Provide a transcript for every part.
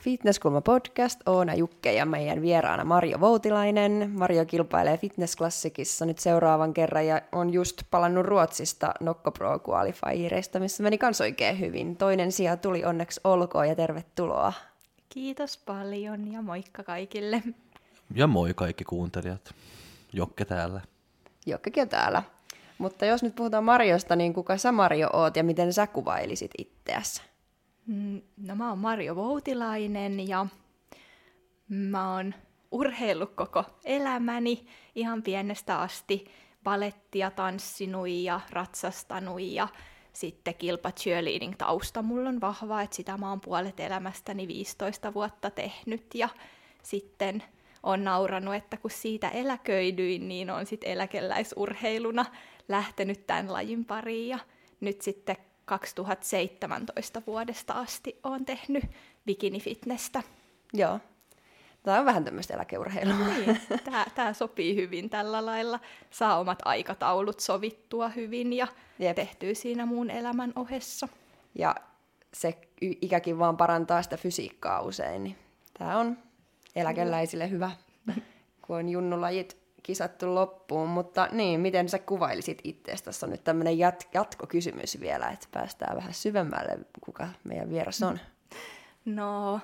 Fitnesskulma podcast, Oona Jukke ja meidän vieraana Marjo Voutilainen. Marjo kilpailee Fitnessklassikissa nyt seuraavan kerran ja on just palannut Ruotsista Nokko Pro Qualifiereista, missä meni kans oikein hyvin. Toinen sija tuli onneksi olkoon ja tervetuloa. Kiitos paljon ja moikka kaikille. Ja moi kaikki kuuntelijat. Jokke täällä. Jokkekin on täällä. Mutta jos nyt puhutaan Marjosta, niin kuka sä Marjo oot ja miten sä kuvailisit itseäsi? Mm, no mä oon Marjo Voutilainen ja mä oon urheillut koko elämäni ihan pienestä asti. Balettia tanssinut ja ratsastanut ja sitten kilpa cheerleading tausta mulla on vahva, että sitä mä oon puolet elämästäni 15 vuotta tehnyt ja sitten on nauranut, että kun siitä eläköidyin, niin on sitten eläkeläisurheiluna lähtenyt tämän lajin pariin ja nyt sitten 2017 vuodesta asti olen tehnyt bikinifitnessä. Joo. Tämä on vähän tämmöistä eläkeurheilua. Niin, tämä, tämä sopii hyvin tällä lailla. Saa omat aikataulut sovittua hyvin ja Jep. tehtyä siinä muun elämän ohessa. Ja se ikäkin vaan parantaa sitä fysiikkaa usein. Niin tämä on eläkeläisille hyvä, kun on junnulajit kisattu loppuun, mutta niin, miten sä kuvailisit itseäsi? Tässä on nyt tämmöinen jat- jatkokysymys vielä, että päästään vähän syvemmälle, kuka meidän vieras on. No,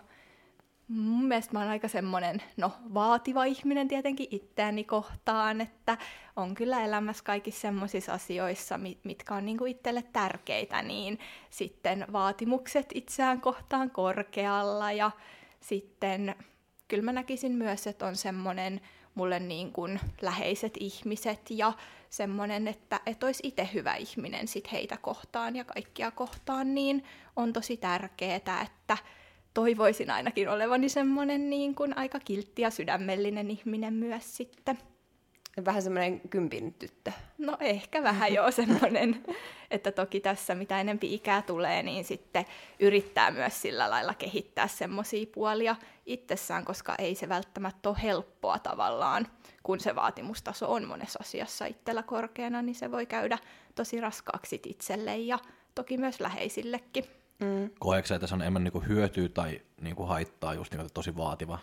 mun mielestä mä oon aika semmoinen, no vaativa ihminen tietenkin itseäni kohtaan, että on kyllä elämässä kaikissa semmoisissa asioissa, mitkä on niinku itselle tärkeitä, niin sitten vaatimukset itseään kohtaan korkealla ja sitten kyllä mä näkisin myös, että on semmoinen mulle niin kuin läheiset ihmiset ja semmoinen, että et olisi itse hyvä ihminen sit heitä kohtaan ja kaikkia kohtaan, niin on tosi tärkeää, että toivoisin ainakin olevani semmoinen niin kuin aika kiltti ja sydämellinen ihminen myös sitten. Vähän semmoinen kympin tyttö. No ehkä vähän joo semmoinen, että toki tässä mitä enempi ikää tulee, niin sitten yrittää myös sillä lailla kehittää semmoisia puolia itsessään, koska ei se välttämättä ole helppoa tavallaan, kun se vaatimustaso on monessa asiassa itsellä korkeana, niin se voi käydä tosi raskaaksi itselle ja toki myös läheisillekin. Mm. Koetko että se on enemmän niinku hyötyä tai niinku haittaa just niinku tosi vaativa?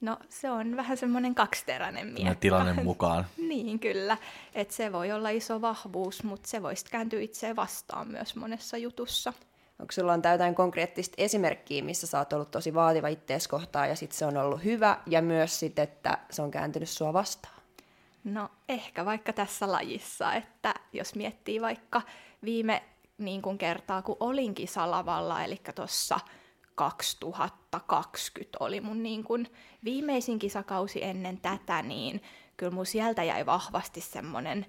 No se on vähän semmoinen kaksiteräinen miekka. tilanne mukaan. niin kyllä, että se voi olla iso vahvuus, mutta se voisi kääntyä itse vastaan myös monessa jutussa. Onko sulla on jotain konkreettista esimerkkiä, missä sä oot ollut tosi vaativa ittees kohtaan ja sitten se on ollut hyvä ja myös sitten, että se on kääntynyt sua vastaan? No ehkä vaikka tässä lajissa, että jos miettii vaikka viime niin kuin kertaa, kun olin kisalavalla, eli tuossa 2020 oli mun niin kuin viimeisin kisakausi ennen tätä, niin kyllä mun sieltä jäi vahvasti semmoinen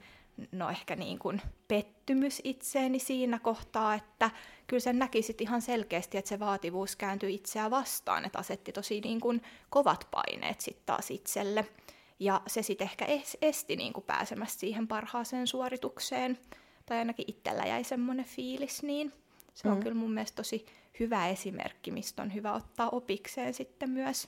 no ehkä niin kuin pettymys itseeni siinä kohtaa, että kyllä sen näki sit ihan selkeästi, että se vaativuus kääntyi itseä vastaan, että asetti tosi niin kuin kovat paineet sitten taas itselle. Ja se sitten ehkä esti niin kuin pääsemästä siihen parhaaseen suoritukseen, tai ainakin itsellä jäi semmoinen fiilis, niin se on mm. kyllä mun mielestä tosi hyvä esimerkki, mistä on hyvä ottaa opikseen sitten myös.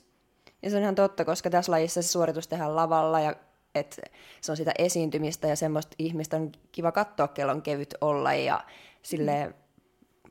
Ja se on ihan totta, koska tässä lajissa se suoritus tehdään lavalla ja et se on sitä esiintymistä ja semmoista ihmistä on kiva katsoa, kello on kevyt olla ja silleen, mm.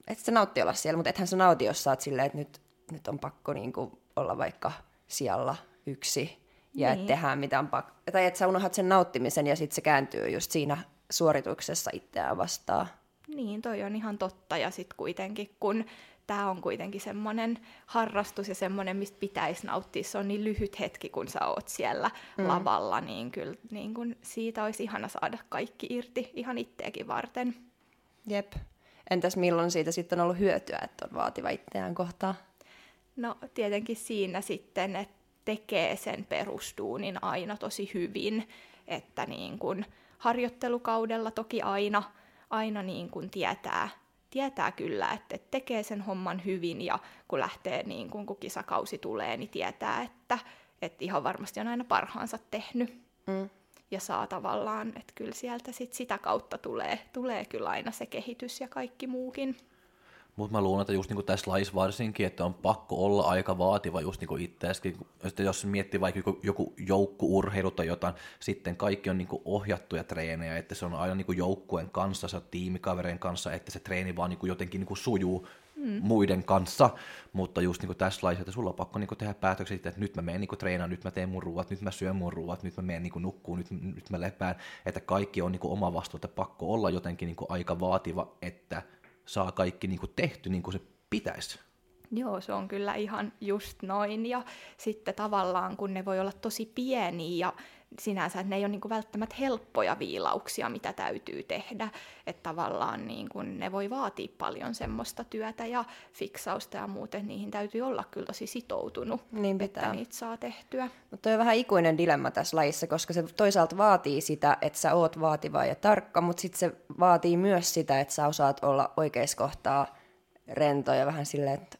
että se nautti olla siellä, mutta ethän se nauti, jos sä oot silleen, että nyt, nyt on pakko niinku olla vaikka siellä yksi ja niin. et tehdään mitään pakko. Tai että sä unohdat sen nauttimisen ja sitten se kääntyy just siinä suorituksessa itseään vastaan. Niin, toi on ihan totta. Ja sitten kuitenkin, kun tämä on kuitenkin semmoinen harrastus ja semmoinen, mistä pitäisi nauttia. Se on niin lyhyt hetki, kun sä oot siellä mm. lavalla, niin kyllä niin kun siitä olisi ihana saada kaikki irti ihan itteekin varten. Jep. Entäs milloin siitä sitten on ollut hyötyä, että on vaativa itseään kohtaa? No tietenkin siinä sitten, että tekee sen perustuunin aina tosi hyvin, että niin kun harjoittelukaudella toki aina, aina niin kun tietää, tietää kyllä, että tekee sen homman hyvin ja kun lähtee niin kun, kun kisakausi tulee, niin tietää, että, että ihan varmasti on aina parhaansa tehnyt. Mm. Ja saa tavallaan, että kyllä sieltä sit sitä kautta tulee, tulee kyllä aina se kehitys ja kaikki muukin. Mutta mä luulen, että just niin kuin tässä lajissa varsinkin, että on pakko olla aika vaativa just niin kuin itseäskin. Että jos miettii vaikka joku, joku joukkuurheilu tai jotain, sitten kaikki on niin kuin ohjattuja treenejä, että se on aina niin kuin joukkueen kanssa, se tiimikavereen kanssa, että se treeni vaan niin kuin jotenkin niin kuin sujuu mm. muiden kanssa, mutta just niin kuin tässä laissa, että sulla on pakko niin kuin tehdä päätöksiä, että nyt mä menen niin treenaan, nyt mä teen mun ruuat, nyt mä syön mun ruuat, nyt mä menen niin nukkuun, nyt, nyt mä lepään, että kaikki on niin kuin oma vastuu, että pakko olla jotenkin niin kuin aika vaativa, että saa kaikki niin kuin tehty niin kuin se pitäisi. Joo, se on kyllä ihan just noin. Ja sitten tavallaan, kun ne voi olla tosi pieniä ja sinänsä, että ne ei ole niin kuin välttämättä helppoja viilauksia, mitä täytyy tehdä. Että tavallaan niin kuin ne voi vaatia paljon semmoista työtä ja fiksausta ja muuten, niihin täytyy olla kyllä tosi sitoutunut, niin pitää. että niitä saa tehtyä. Mutta on vähän ikuinen dilemma tässä lajissa, koska se toisaalta vaatii sitä, että sä oot vaativa ja tarkka, mutta sitten se vaatii myös sitä, että sä osaat olla oikeassa kohtaa rento ja vähän silleen, että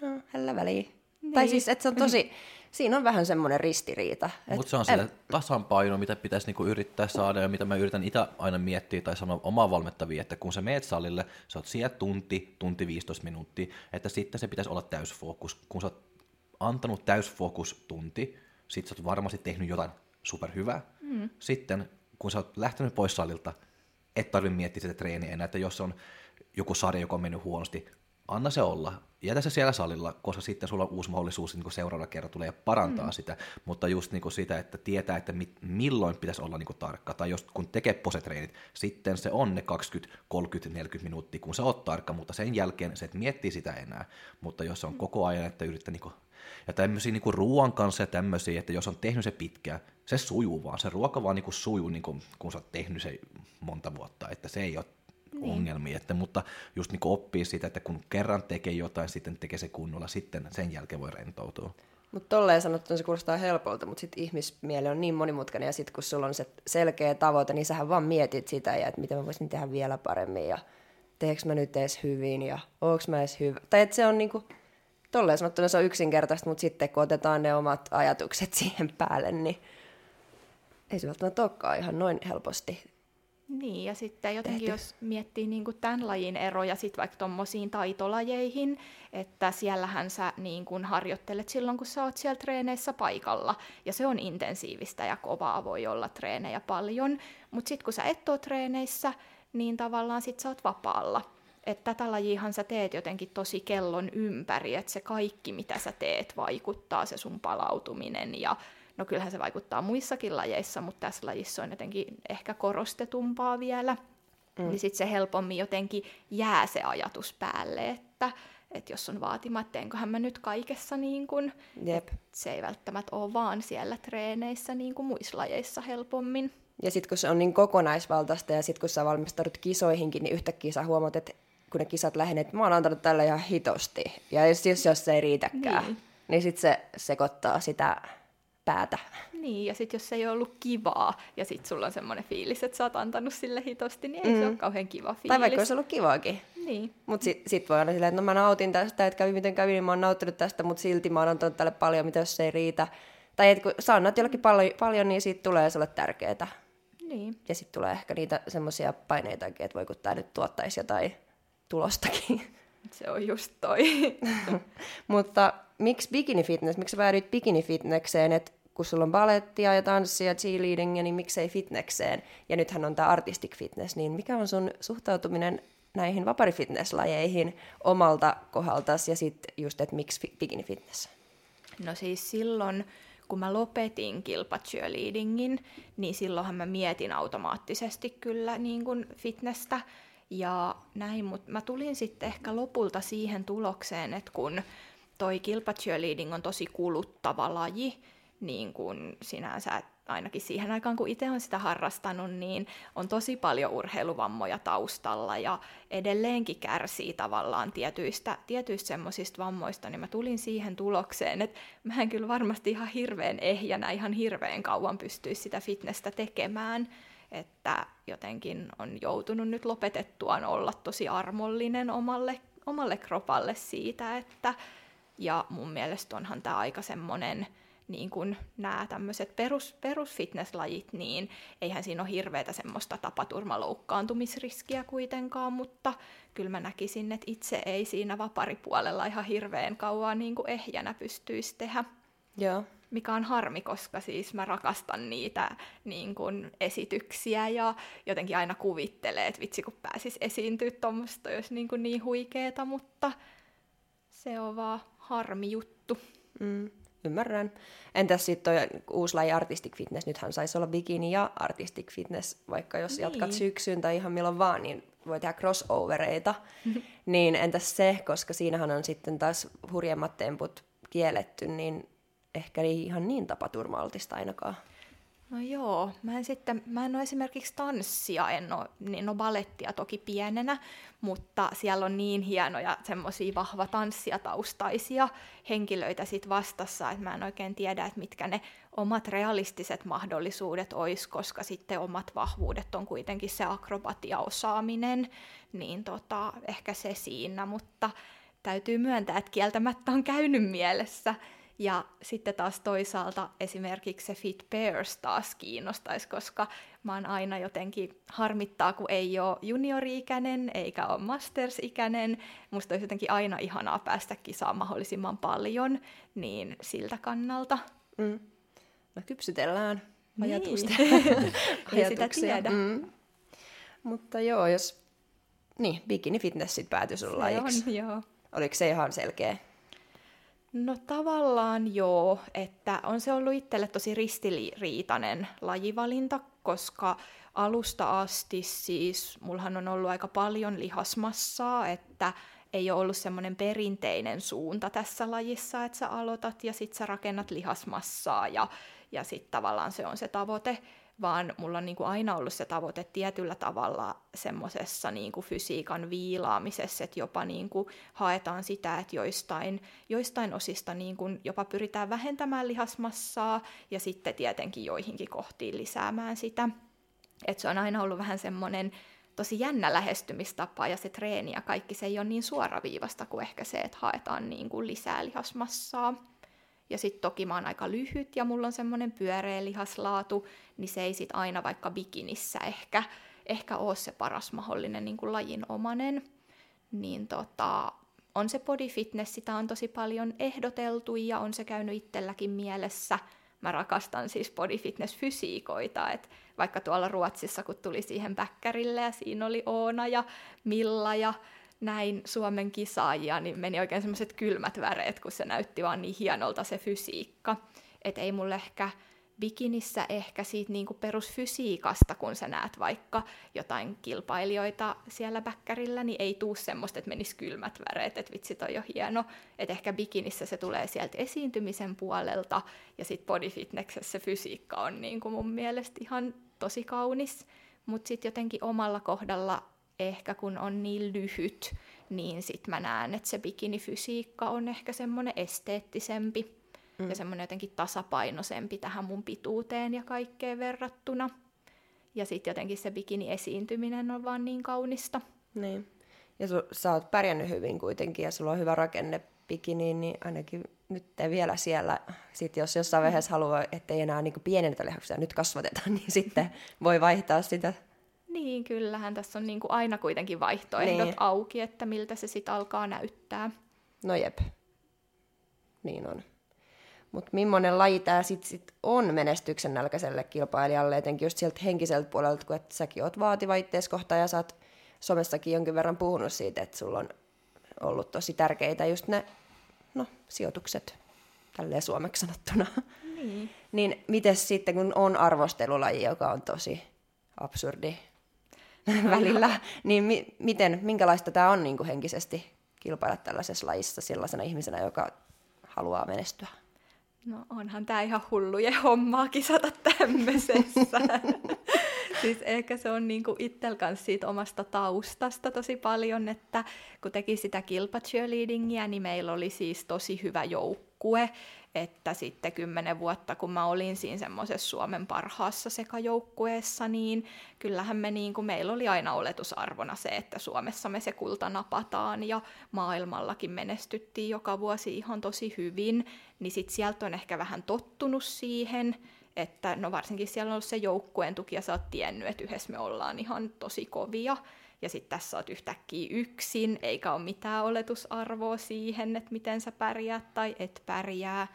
no, hällä väliin. Niin. Tai siis, että se on tosi, siinä on vähän semmoinen ristiriita. Mutta se on se tasapaino, mitä pitäisi niinku yrittää saada ja mitä mä yritän itse aina miettiä tai sanoa omaa valmettavia, että kun sä meet salille, sä oot siellä tunti, tunti 15 minuuttia, että sitten se pitäisi olla täysfokus. Kun sä oot antanut täysfokus tunti, sit sä oot varmasti tehnyt jotain superhyvää. Mm. Sitten kun sä oot lähtenyt pois salilta, et tarvitse miettiä sitä treeniä enää, että jos on joku sarja, joka on mennyt huonosti, anna se olla. Jätä se siellä salilla, koska sitten sulla on uusi mahdollisuus niin seuraavalla kerralla tulee parantaa mm. sitä, mutta just niin kuin sitä, että tietää, että mit, milloin pitäisi olla niin kuin tarkka, tai jos kun tekee posetreenit, sitten se on ne 20, 30, 40 minuuttia, kun sä oot tarkka, mutta sen jälkeen se et miettii sitä enää, mutta jos on koko ajan, että yrittää niin kuin, ja tämmöisiä niin ruoan kanssa ja tämmöisiä, että jos on tehnyt se pitkään, se sujuu vaan, se ruoka vaan niin kuin sujuu, niin kuin, kun sä oot tehnyt se monta vuotta, että se ei ole niin. ongelmia. Että, mutta just niin oppii sitä, että kun kerran tekee jotain, sitten tekee se kunnolla, sitten sen jälkeen voi rentoutua. Mutta tolleen sanottuna se kuulostaa helpolta, mutta sitten ihmismieli on niin monimutkainen ja sitten kun sulla on se selkeä tavoite, niin sähän vaan mietit sitä ja että miten mä voisin tehdä vielä paremmin ja teekö mä nyt edes hyvin ja onko mä edes hyvä. Tai että se on niinku, tolleen sanottuna se on yksinkertaista, mutta sitten kun otetaan ne omat ajatukset siihen päälle, niin ei se välttämättä olekaan ihan noin helposti niin, ja sitten jotenkin tehty. jos miettii niin kuin tämän lajin eroja sitten vaikka tuommoisiin taitolajeihin, että siellähän sä niin kuin harjoittelet silloin, kun sä oot siellä treeneissä paikalla, ja se on intensiivistä ja kovaa voi olla treenejä paljon, mutta sitten kun sä et ole treeneissä, niin tavallaan sit sä oot vapaalla. Että tätä lajihan sä teet jotenkin tosi kellon ympäri, että se kaikki mitä sä teet vaikuttaa, se sun palautuminen ja No kyllähän se vaikuttaa muissakin lajeissa, mutta tässä lajissa on jotenkin ehkä korostetumpaa vielä. Mm. Niin sitten se helpommin jotenkin jää se ajatus päälle, että, että jos on vaatimat, että teenköhän mä nyt kaikessa niin kuin, Jep. se ei välttämättä ole vaan siellä treeneissä niin kuin muissa lajeissa helpommin. Ja sitten kun se on niin kokonaisvaltaista ja sitten kun sä valmistaudut kisoihinkin, niin yhtäkkiä sä huomaat, että kun ne kisat lähenee, että mä oon antanut tällä ihan hitosti. Ja jos, jos se ei riitäkään, niin, niin sitten se sekoittaa sitä päätä. Niin, ja sitten jos se ei ollut kivaa, ja sitten sulla on semmoinen fiilis, että sä oot antanut sille hitosti, niin ei mm. se ole kauhean kiva fiilis. Tai vaikka olisi ollut kivaakin. Niin. Mutta sitten sit voi olla silleen, että no mä nautin tästä, että kävi miten kävi, niin mä oon nauttinut tästä, mutta silti mä oon antanut tälle paljon, mitä jos se ei riitä. Tai että kun sä annat jollekin paljon, paljon niin siitä tulee sulle tärkeää. Niin. Ja sitten tulee ehkä niitä semmoisia paineitakin, että voi kun tämä nyt tuottaisi jotain tulostakin. Se on just toi. Mutta miksi bikini fitness, miksi sä päädyit bikini fitnesseen, että kun sulla on balettia ja tanssia cheerleadingia, niin miksei fitnekseen. Ja nythän on tämä artistic fitness, niin mikä on sun suhtautuminen näihin vaparifitness-lajeihin omalta kohdaltas ja sitten just, että miksi bikini fitness? No siis silloin, kun mä lopetin kilpacheerleadingin, niin silloinhan mä mietin automaattisesti kyllä niin kuin fitnessä ja näin, mutta mä tulin sitten ehkä lopulta siihen tulokseen, että kun toi kilpacheerleading on tosi kuluttava laji, niin kuin sinänsä ainakin siihen aikaan, kun itse olen sitä harrastanut, niin on tosi paljon urheiluvammoja taustalla ja edelleenkin kärsii tavallaan tietyistä, tietyistä semmoisista vammoista, niin mä tulin siihen tulokseen, että mä en kyllä varmasti ihan hirveän ehjänä ihan hirveän kauan pystyisi sitä fitnessä tekemään, että jotenkin on joutunut nyt lopetettuaan olla tosi armollinen omalle, omalle kropalle siitä, että ja mun mielestä onhan tämä aika semmoinen niin kuin nämä tämmöiset perus, perusfitnesslajit, niin eihän siinä ole hirveätä semmoista tapaturmaloukkaantumisriskiä kuitenkaan, mutta kyllä mä näkisin, että itse ei siinä vaparipuolella ihan hirveän kauan niin kuin ehjänä pystyisi tehdä. Joo. Mikä on harmi, koska siis mä rakastan niitä niin kuin, esityksiä ja jotenkin aina kuvittelee, että vitsi kun pääsis esiintyä tuommoista, jos niin, niin huikeeta, mutta se on vaan harmi juttu. Mm. Ymmärrän. Entäs sitten toi uusi laji Artistic Fitness? Nythän saisi olla bikini ja Artistic Fitness, vaikka jos niin. jatkat syksyyn tai ihan milloin vaan, niin voi tehdä crossovereita. niin entäs se, koska siinähän on sitten taas hurjemmat temput kielletty, niin ehkä ei ihan niin tapaturmaltista ainakaan. No joo, mä en sitten, mä en ole esimerkiksi tanssia, en ole, niin ole balettia toki pienenä, mutta siellä on niin hienoja semmoisia vahva tanssia taustaisia henkilöitä sit vastassa, että mä en oikein tiedä, että mitkä ne omat realistiset mahdollisuudet ois, koska sitten omat vahvuudet on kuitenkin se akrobatiaosaaminen, niin tota, ehkä se siinä, mutta täytyy myöntää, että kieltämättä on käynyt mielessä, ja sitten taas toisaalta esimerkiksi se Fit Pairs taas kiinnostaisi, koska mä oon aina jotenkin harmittaa, kun ei ole juniori-ikäinen eikä ole masters-ikäinen. Musta olisi jotenkin aina ihanaa päästä kisaan mahdollisimman paljon, niin siltä kannalta. Mm. No kypsytellään niin. ajatusta. ei sitä tiedä. Mm. Mutta joo, jos... Niin, bikini fitness sit päätyi sun lajiksi. On, joo. Oliko se ihan selkeä? No tavallaan joo, että on se ollut itselle tosi ristiriitainen lajivalinta, koska alusta asti siis, mullahan on ollut aika paljon lihasmassaa, että ei ole ollut semmoinen perinteinen suunta tässä lajissa, että sä aloitat ja sit sä rakennat lihasmassaa ja, ja sitten tavallaan se on se tavoite vaan mulla on niin kuin aina ollut se tavoite tietyllä tavalla semmoisessa niin fysiikan viilaamisessa, että jopa niin kuin haetaan sitä, että joistain, joistain osista niin kuin jopa pyritään vähentämään lihasmassaa ja sitten tietenkin joihinkin kohtiin lisäämään sitä. että se on aina ollut vähän semmoinen tosi jännä lähestymistapa ja se treeni ja kaikki se ei ole niin suoraviivasta kuin ehkä se, että haetaan niin kuin lisää lihasmassaa. Ja sitten toki mä oon aika lyhyt ja mulla on semmoinen pyöreä lihaslaatu, niin se ei sit aina vaikka bikinissä ehkä, ehkä ole se paras mahdollinen niin kuin lajinomainen. Niin tota, on se body fitness, sitä on tosi paljon ehdoteltu ja on se käynyt itselläkin mielessä. Mä rakastan siis body fitness fysiikoita, että vaikka tuolla Ruotsissa, kun tuli siihen päkkärille ja siinä oli Oona ja Milla ja näin Suomen kisaajia, niin meni oikein semmoiset kylmät väreet, kun se näytti vaan niin hienolta se fysiikka. Että ei mulle ehkä bikinissä ehkä siitä niinku perusfysiikasta, kun sä näet vaikka jotain kilpailijoita siellä bäkkärillä, niin ei tuu semmoista, että menisi kylmät väreet, että vitsi toi on hieno. Että ehkä bikinissä se tulee sieltä esiintymisen puolelta, ja sitten bodyfitnessessä se fysiikka on niinku mun mielestä ihan tosi kaunis. Mutta sitten jotenkin omalla kohdalla ehkä kun on niin lyhyt, niin sit mä näen, että se bikinifysiikka on ehkä semmoinen esteettisempi mm. ja semmoinen jotenkin tasapainoisempi tähän mun pituuteen ja kaikkeen verrattuna. Ja sitten jotenkin se bikini-esiintyminen on vaan niin kaunista. Niin. Ja su, sä oot pärjännyt hyvin kuitenkin ja sulla on hyvä rakenne bikiniin, niin ainakin nyt vielä siellä, sit jos jossain vaiheessa haluaa, ettei enää niin pienennetä lihaksia, nyt kasvatetaan, niin sitten voi vaihtaa sitä niin, kyllähän tässä on niin kuin aina kuitenkin vaihtoehdot niin. auki, että miltä se sitten alkaa näyttää. No jep, niin on. Mutta millainen laji tämä sitten sit on menestyksen nälkäiselle kilpailijalle, etenkin just sieltä henkiseltä puolelta, kun et säkin oot vaativa ittees kohta ja sä oot somessakin jonkin verran puhunut siitä, että sulla on ollut tosi tärkeitä just ne no, sijoitukset, tälleen suomeksi sanottuna. Niin. niin miten sitten, kun on arvostelulaji, joka on tosi absurdi välillä, niin mi- miten, minkälaista tämä on niin henkisesti kilpailla tällaisessa lajissa sellaisena ihmisenä, joka haluaa menestyä? No onhan tämä ihan hulluja hommaa kisata tämmöisessä. siis ehkä se on niinku ittel kanssa siitä omasta taustasta tosi paljon, että kun teki sitä kilpa cheerleadingia, niin meillä oli siis tosi hyvä joukkue, että sitten kymmenen vuotta, kun mä olin siinä semmoisessa Suomen parhaassa sekajoukkueessa, niin kyllähän me niin kuin, meillä oli aina oletusarvona se, että Suomessa me se kulta napataan ja maailmallakin menestyttiin joka vuosi ihan tosi hyvin, niin sitten sieltä on ehkä vähän tottunut siihen, että no varsinkin siellä on ollut se joukkueen tuki ja sä oot tiennyt, että yhdessä me ollaan ihan tosi kovia, ja sitten tässä oot yhtäkkiä yksin, eikä ole mitään oletusarvoa siihen, että miten sä pärjäät tai et pärjää.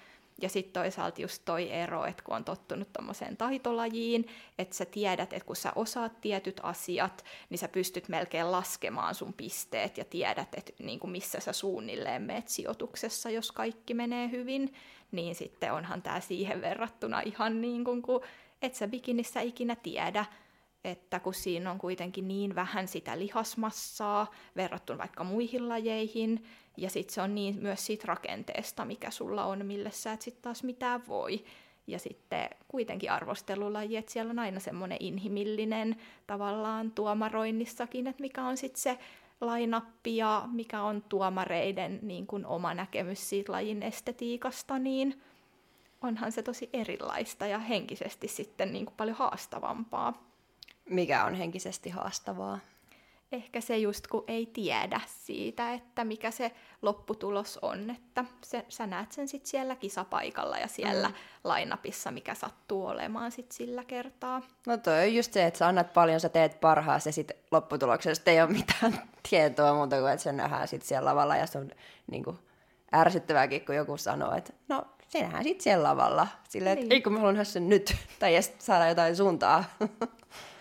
Ja sitten toisaalta just toi ero, että kun on tottunut tuommoiseen taitolajiin, että sä tiedät, että kun sä osaat tietyt asiat, niin sä pystyt melkein laskemaan sun pisteet ja tiedät, että niin kuin missä sä suunnilleen meet sijoituksessa, jos kaikki menee hyvin, niin sitten onhan tämä siihen verrattuna ihan niin kuin, kun et sä bikinissä ikinä tiedä, että kun siinä on kuitenkin niin vähän sitä lihasmassaa verrattuna vaikka muihin lajeihin, ja sitten se on niin myös siitä rakenteesta, mikä sulla on, mille sä et sitten taas mitään voi. Ja sitten kuitenkin arvostelulaji, että siellä on aina semmoinen inhimillinen tavallaan tuomaroinnissakin, että mikä on sitten se lainappi ja mikä on tuomareiden niin kuin oma näkemys siitä lajin estetiikasta, niin onhan se tosi erilaista ja henkisesti sitten niin kuin paljon haastavampaa. Mikä on henkisesti haastavaa? ehkä se just kun ei tiedä siitä, että mikä se lopputulos on, että se, sä näet sen sitten siellä kisapaikalla ja siellä mm. lainapissa, mikä sattuu olemaan sit sillä kertaa. No toi on just se, että sä annat paljon, sä teet parhaasi ja sitten lopputuloksesta ei ole mitään tietoa muuta kuin, että se nähdään sitten siellä lavalla ja se on niin kuin, ärsyttävääkin, kun joku sanoo, että no se nähdään sitten siellä lavalla. Silleen, niin. että eikö mä haluan nähdä sen nyt, tai saada jotain suuntaa.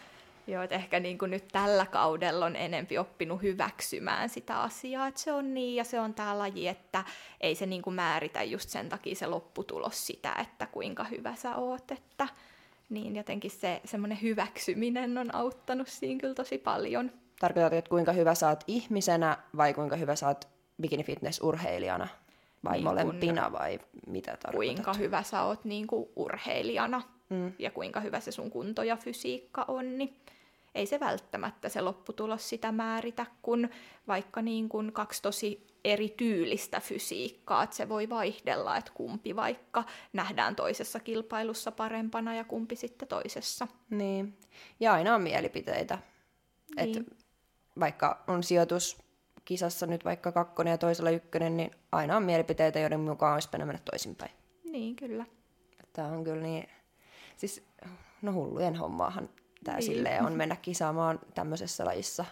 Joo, että ehkä niin kuin nyt tällä kaudella on enempi oppinut hyväksymään sitä asiaa, että se on niin ja se on tämä laji, että ei se niin kuin määritä just sen takia se lopputulos sitä, että kuinka hyvä sä oot, että niin jotenkin se semmoinen hyväksyminen on auttanut siinä kyllä tosi paljon. Tarkoitatko, että kuinka hyvä sä oot ihmisenä vai kuinka hyvä sä oot bikini fitness urheilijana? Vai niin molempina vai mitä tarkoitat? Kuinka hyvä sä oot niin kuin urheilijana mm. ja kuinka hyvä se sun kunto ja fysiikka on, niin ei se välttämättä se lopputulos sitä määritä, kun vaikka niin kuin kaksi tosi eri tyylistä fysiikkaa, että se voi vaihdella, että kumpi vaikka nähdään toisessa kilpailussa parempana ja kumpi sitten toisessa. Niin, ja aina on mielipiteitä. Niin. Et vaikka on sijoitus kisassa nyt vaikka kakkonen ja toisella ykkönen, niin aina on mielipiteitä, joiden mukaan olisi mennä toisinpäin. Niin, kyllä. Tämä on kyllä niin, siis no hullujen hommaahan tämä niin. silleen on mennä kisaamaan tämmöisessä lajissa.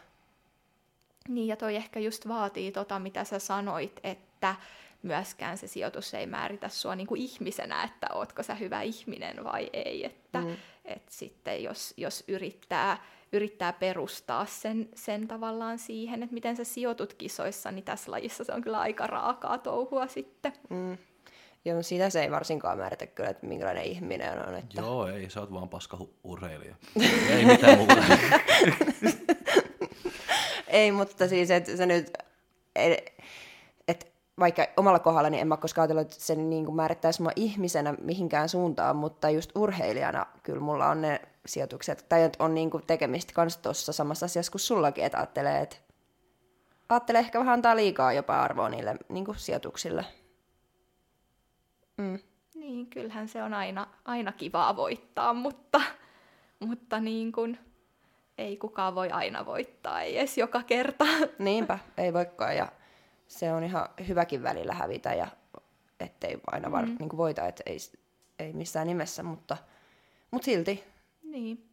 Niin, ja toi ehkä just vaatii tota, mitä sä sanoit, että myöskään se sijoitus ei määritä sua niin kuin ihmisenä, että ootko sä hyvä ihminen vai ei. Että mm. et sitten jos, jos yrittää, yrittää perustaa sen, sen tavallaan siihen, että miten sä sijoitut kisoissa, niin tässä lajissa se on kyllä aika raakaa touhua sitten. Mm. Joo, sitä se ei varsinkaan määritä kyllä, että minkälainen ihminen on. Että... Joo, ei, sä oot vaan paska urheilija. ei mitään muuta. ei, mutta siis, että se nyt, että vaikka omalla kohdalla, niin en mä koskaan ajatellut, että se niin kuin määrittäisi mua ihmisenä mihinkään suuntaan, mutta just urheilijana kyllä mulla on ne sijoitukset, tai on niin kuin tekemistä kanssa tuossa samassa asiassa kuin sullakin, että ajattelee, että ajattelee ehkä vähän antaa liikaa jopa arvoa niille niin kuin sijoituksille. Mm. Niin, kyllähän se on aina, aina kivaa voittaa, mutta, mutta niin kuin, ei kukaan voi aina voittaa, ei edes joka kerta. Niinpä, ei voikaan ja se on ihan hyväkin välillä hävitä ja ettei aina var, mm. niin voita, että ei, ei missään nimessä, mutta, mutta silti. Niin.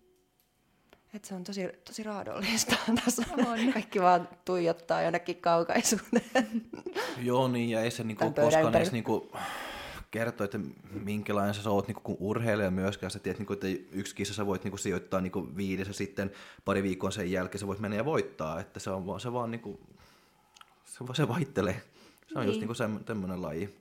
Et se on tosi, tosi raadollista. Tässä on. Kaikki vaan tuijottaa jonnekin kaukaisuuteen. Joo, niin, ja ei se niinku koskaan edes niinku, kertoa, että minkälainen sä oot niin kuin urheilija myöskään. Sä tiedät, niin kuin, että yksi kisa sä voit niin kuin, sijoittaa niin kuin viides ja sitten pari viikkoa sen jälkeen sä voit mennä ja voittaa. Että se, on, se vaan niin kuin, se, se vaihtelee. Se on niin. just niin kuin semmoinen laji.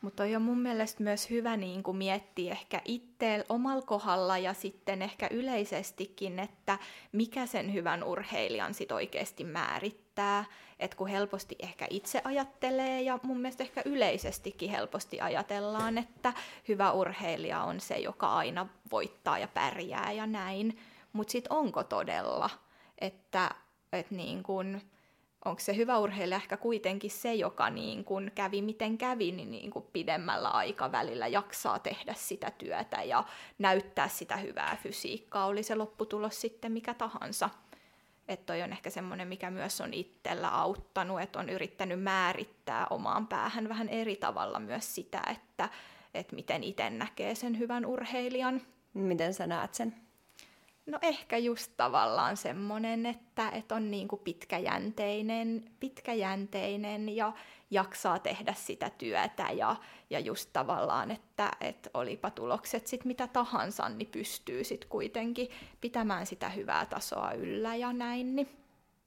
Mutta on mun mielestä myös hyvä niin kuin miettiä ehkä itse omalla kohdalla ja sitten ehkä yleisestikin, että mikä sen hyvän urheilijan sit oikeasti määrittää. Että kun helposti ehkä itse ajattelee ja mun mielestä ehkä yleisestikin helposti ajatellaan, että hyvä urheilija on se, joka aina voittaa ja pärjää ja näin. Mutta sitten onko todella, että, että niin kun, onko se hyvä urheilija ehkä kuitenkin se, joka niin kun kävi miten kävi, niin, niin kun pidemmällä aikavälillä jaksaa tehdä sitä työtä ja näyttää sitä hyvää fysiikkaa, oli se lopputulos sitten mikä tahansa. Että toi on ehkä semmoinen, mikä myös on itsellä auttanut, että on yrittänyt määrittää omaan päähän vähän eri tavalla myös sitä, että, että miten itse näkee sen hyvän urheilijan. Miten sä näet sen? No ehkä just tavallaan semmoinen, että, että on niin kuin pitkäjänteinen, pitkäjänteinen ja jaksaa tehdä sitä työtä ja, ja just tavallaan, että, että olipa tulokset sitten mitä tahansa, niin pystyy sitten kuitenkin pitämään sitä hyvää tasoa yllä ja näin. Niin.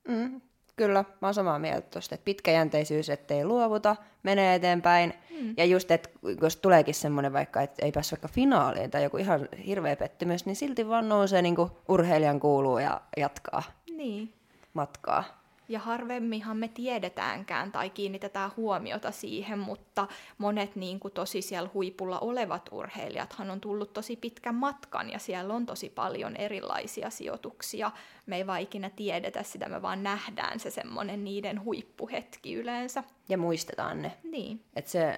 Mm, Kyllä, mä oon samaa mieltä tuosta, että pitkäjänteisyys, ettei luovuta, menee eteenpäin. Mm. Ja just, että jos tuleekin semmoinen vaikka, että ei päässyt vaikka finaaliin tai joku ihan hirveä pettymys, niin silti vaan nousee niin kuin urheilijan kuuluu ja jatkaa Niin. matkaa. Ja harvemminhan me tiedetäänkään tai kiinnitetään huomiota siihen, mutta monet niin kuin tosi siellä huipulla olevat urheilijathan on tullut tosi pitkän matkan ja siellä on tosi paljon erilaisia sijoituksia. Me ei vaan ikinä tiedetä sitä, me vaan nähdään se semmoinen niiden huippuhetki yleensä. Ja muistetaan ne. Niin. Et se,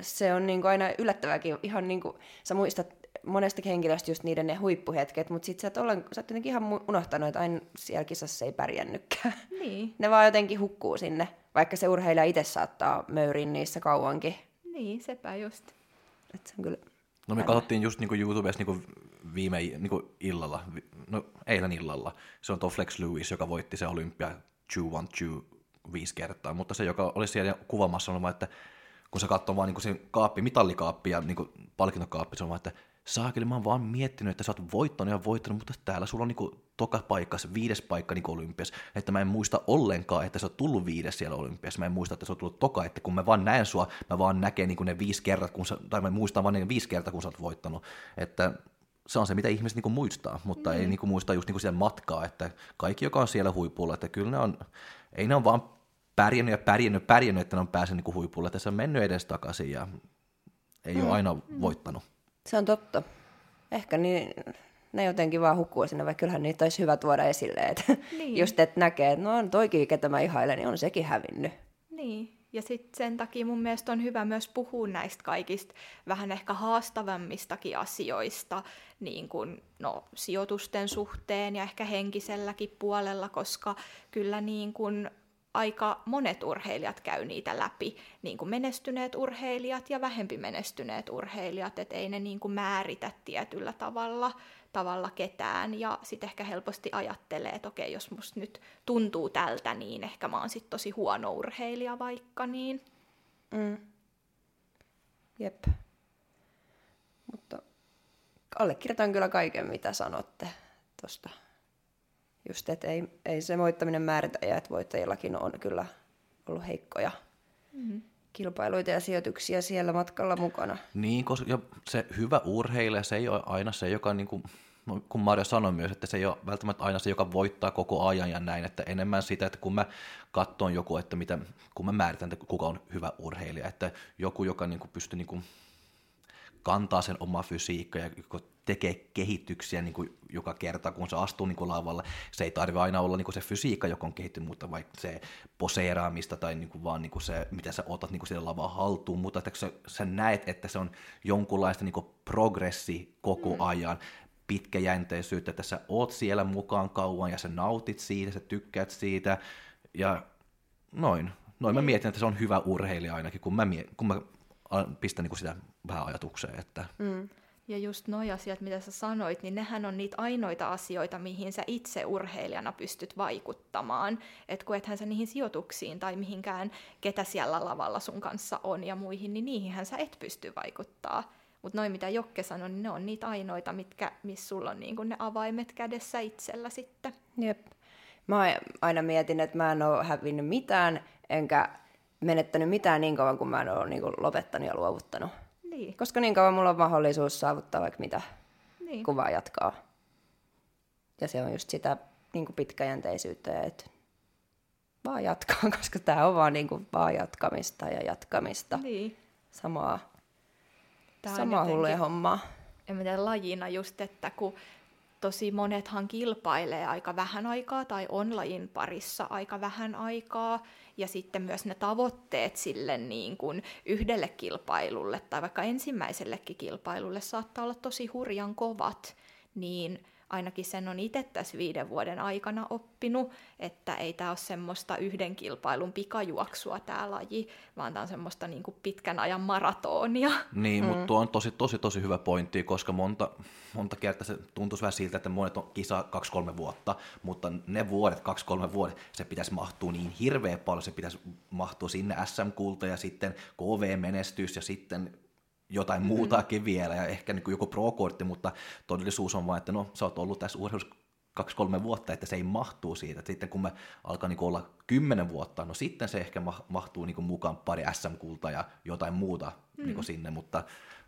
se on niinku aina yllättävääkin. Ihan niinku, sä muistat monesta henkilöstä just niiden ne huippuhetket, mutta sit sä et, ollaan, sä oot jotenkin ihan unohtanut, että aina siellä kisassa ei pärjännytkään. Niin. Ne vaan jotenkin hukkuu sinne, vaikka se urheilija itse saattaa möyrin niissä kauankin. Niin, sepä just. Et se on kyllä... No me Aivan. katsottiin just niinku YouTubessa niinku viime niinku illalla, vi- no eilen illalla. Se on tuo Flex Lewis, joka voitti se Olympia 212 viisi kertaa, mutta se, joka oli siellä kuvamassa, on vaan, että kun se katsoo vaan niinku sen kaappi, mitallikaappi ja niinku palkintokaappi, se on vaan, että saakeli, mä oon vaan miettinyt, että sä oot voittanut ja voittanut, mutta täällä sulla on niinku toka paikka, se viides paikka niinku olympias, että mä en muista ollenkaan, että sä oot tullut viides siellä olympiassa, mä en muista, että sä oot tullut toka, että kun mä vaan näen sua, mä vaan näkeen niinku ne viisi kertaa, kun sä, tai mä muistan vaan ne viisi kertaa, kun sä oot voittanut, että se on se, mitä ihmiset niinku muistaa, mutta mm. ei niinku muista just niinku siellä matkaa, että kaikki, joka on siellä huipulla, että kyllä ne on, ei ne on vaan pärjännyt ja pärjännyt, pärjännyt, että ne on päässyt niinku huipulle, että se on mennyt edes takaisin ja ei mm. ole aina voittanut. Se on totta. Ehkä niin, ne jotenkin vaan hukkuu sinne, vaikka kyllähän niitä olisi hyvä tuoda esille. Että Niin. Just, että näkee, että no on toikin, ketä mä ihailen, niin on sekin hävinnyt. Niin, ja sitten sen takia mun mielestä on hyvä myös puhua näistä kaikista vähän ehkä haastavammistakin asioista, niin kuin no, sijoitusten suhteen ja ehkä henkiselläkin puolella, koska kyllä niin kuin aika monet urheilijat käy niitä läpi, niin kuin menestyneet urheilijat ja vähempi menestyneet urheilijat, että ei ne niin kuin määritä tietyllä tavalla, tavalla ketään, ja sitten ehkä helposti ajattelee, että okei, jos musta nyt tuntuu tältä, niin ehkä mä oon sitten tosi huono urheilija vaikka, niin Mm. Jep. Mutta allekirjoitan kyllä kaiken, mitä sanotte tuosta. Just, että ei, ei se voittaminen määritä ja että voittajillakin on kyllä ollut heikkoja mm. kilpailuita ja sijoituksia siellä matkalla mukana. Niin, koska ja se hyvä urheilija, se ei ole aina se, joka, niin kuin, no, kun Mario sanoi myös, että se ei ole välttämättä aina se, joka voittaa koko ajan ja näin, että enemmän sitä, että kun mä katson joku, että mitä, kun mä määritän, että kuka on hyvä urheilija, että joku, joka niin kuin, pystyy niin kuin, kantaa sen oma fysiikka ja tekee kehityksiä niin kuin joka kerta, kun se astuu niin kuin lavalle. Se ei tarvitse aina olla niin kuin se fysiikka, joka on kehittynyt, mutta vaikka se poseeraamista tai niin kuin vaan niin kuin se, miten sä otat niin kuin siellä lavaa haltuun, mutta että sä, sä näet, että se on jonkunlaista niin kuin progressi koko mm. ajan, pitkäjänteisyyttä, että sä oot siellä mukaan kauan ja sä nautit siitä, sä tykkäät siitä ja noin. Noin mä mietin, että se on hyvä urheilija ainakin, kun mä, mie- kun mä pistän niin kuin sitä vähän ajatukseen, että Mm. Ja just noi asiat, mitä sä sanoit, niin nehän on niitä ainoita asioita, mihin sä itse urheilijana pystyt vaikuttamaan. Et kun ethän sä niihin sijoituksiin tai mihinkään, ketä siellä lavalla sun kanssa on ja muihin, niin niihinhän sä et pysty vaikuttaa. Mutta noin mitä Jokke sanoi, niin ne on niitä ainoita, mitkä, missä sulla on niinku ne avaimet kädessä itsellä sitten. Jep. Mä aina mietin, että mä en ole hävinnyt mitään, enkä menettänyt mitään niin kauan, kun mä en ole niin lopettanut ja luovuttanut. Niin, Koska niin kauan mulla on mahdollisuus saavuttaa vaikka mitä, niin. kun vaan jatkaa. Ja se on just sitä niin kuin pitkäjänteisyyttä, että vaan jatkaa, koska tämä on vaan, niin kuin, vaan jatkamista ja jatkamista. niin. Samaa, Tää on samaa hulluja jotenkin- hommaa. en tiedä, lajina just, että kun tosi monethan kilpailee aika vähän aikaa tai online parissa aika vähän aikaa. Ja sitten myös ne tavoitteet sille niin kuin yhdelle kilpailulle tai vaikka ensimmäisellekin kilpailulle saattaa olla tosi hurjan kovat. Niin ainakin sen on itse tässä viiden vuoden aikana oppinut, että ei tämä ole semmoista yhden kilpailun pikajuoksua tämä laji, vaan tämä on semmoista niin kuin pitkän ajan maratonia. Niin, mm. mutta tuo on tosi, tosi, tosi hyvä pointti, koska monta, monta kertaa se tuntuisi vähän siltä, että monet on kisa 2-3 vuotta, mutta ne vuodet, 2-3 vuodet, se pitäisi mahtua niin hirveän paljon, se pitäisi mahtua sinne SM-kulta ja sitten KV-menestys ja sitten jotain mm. muutakin vielä ja ehkä niin kuin joku pro-kortti, mutta todellisuus on vain, että no sä oot ollut tässä urheilussa kaksi-kolme vuotta, että se ei mahtuu siitä. Et sitten kun me alkaa niin olla kymmenen vuotta, no sitten se ehkä mahtuu niin mukaan pari SM-kulta ja jotain muuta mm. niin sinne, mutta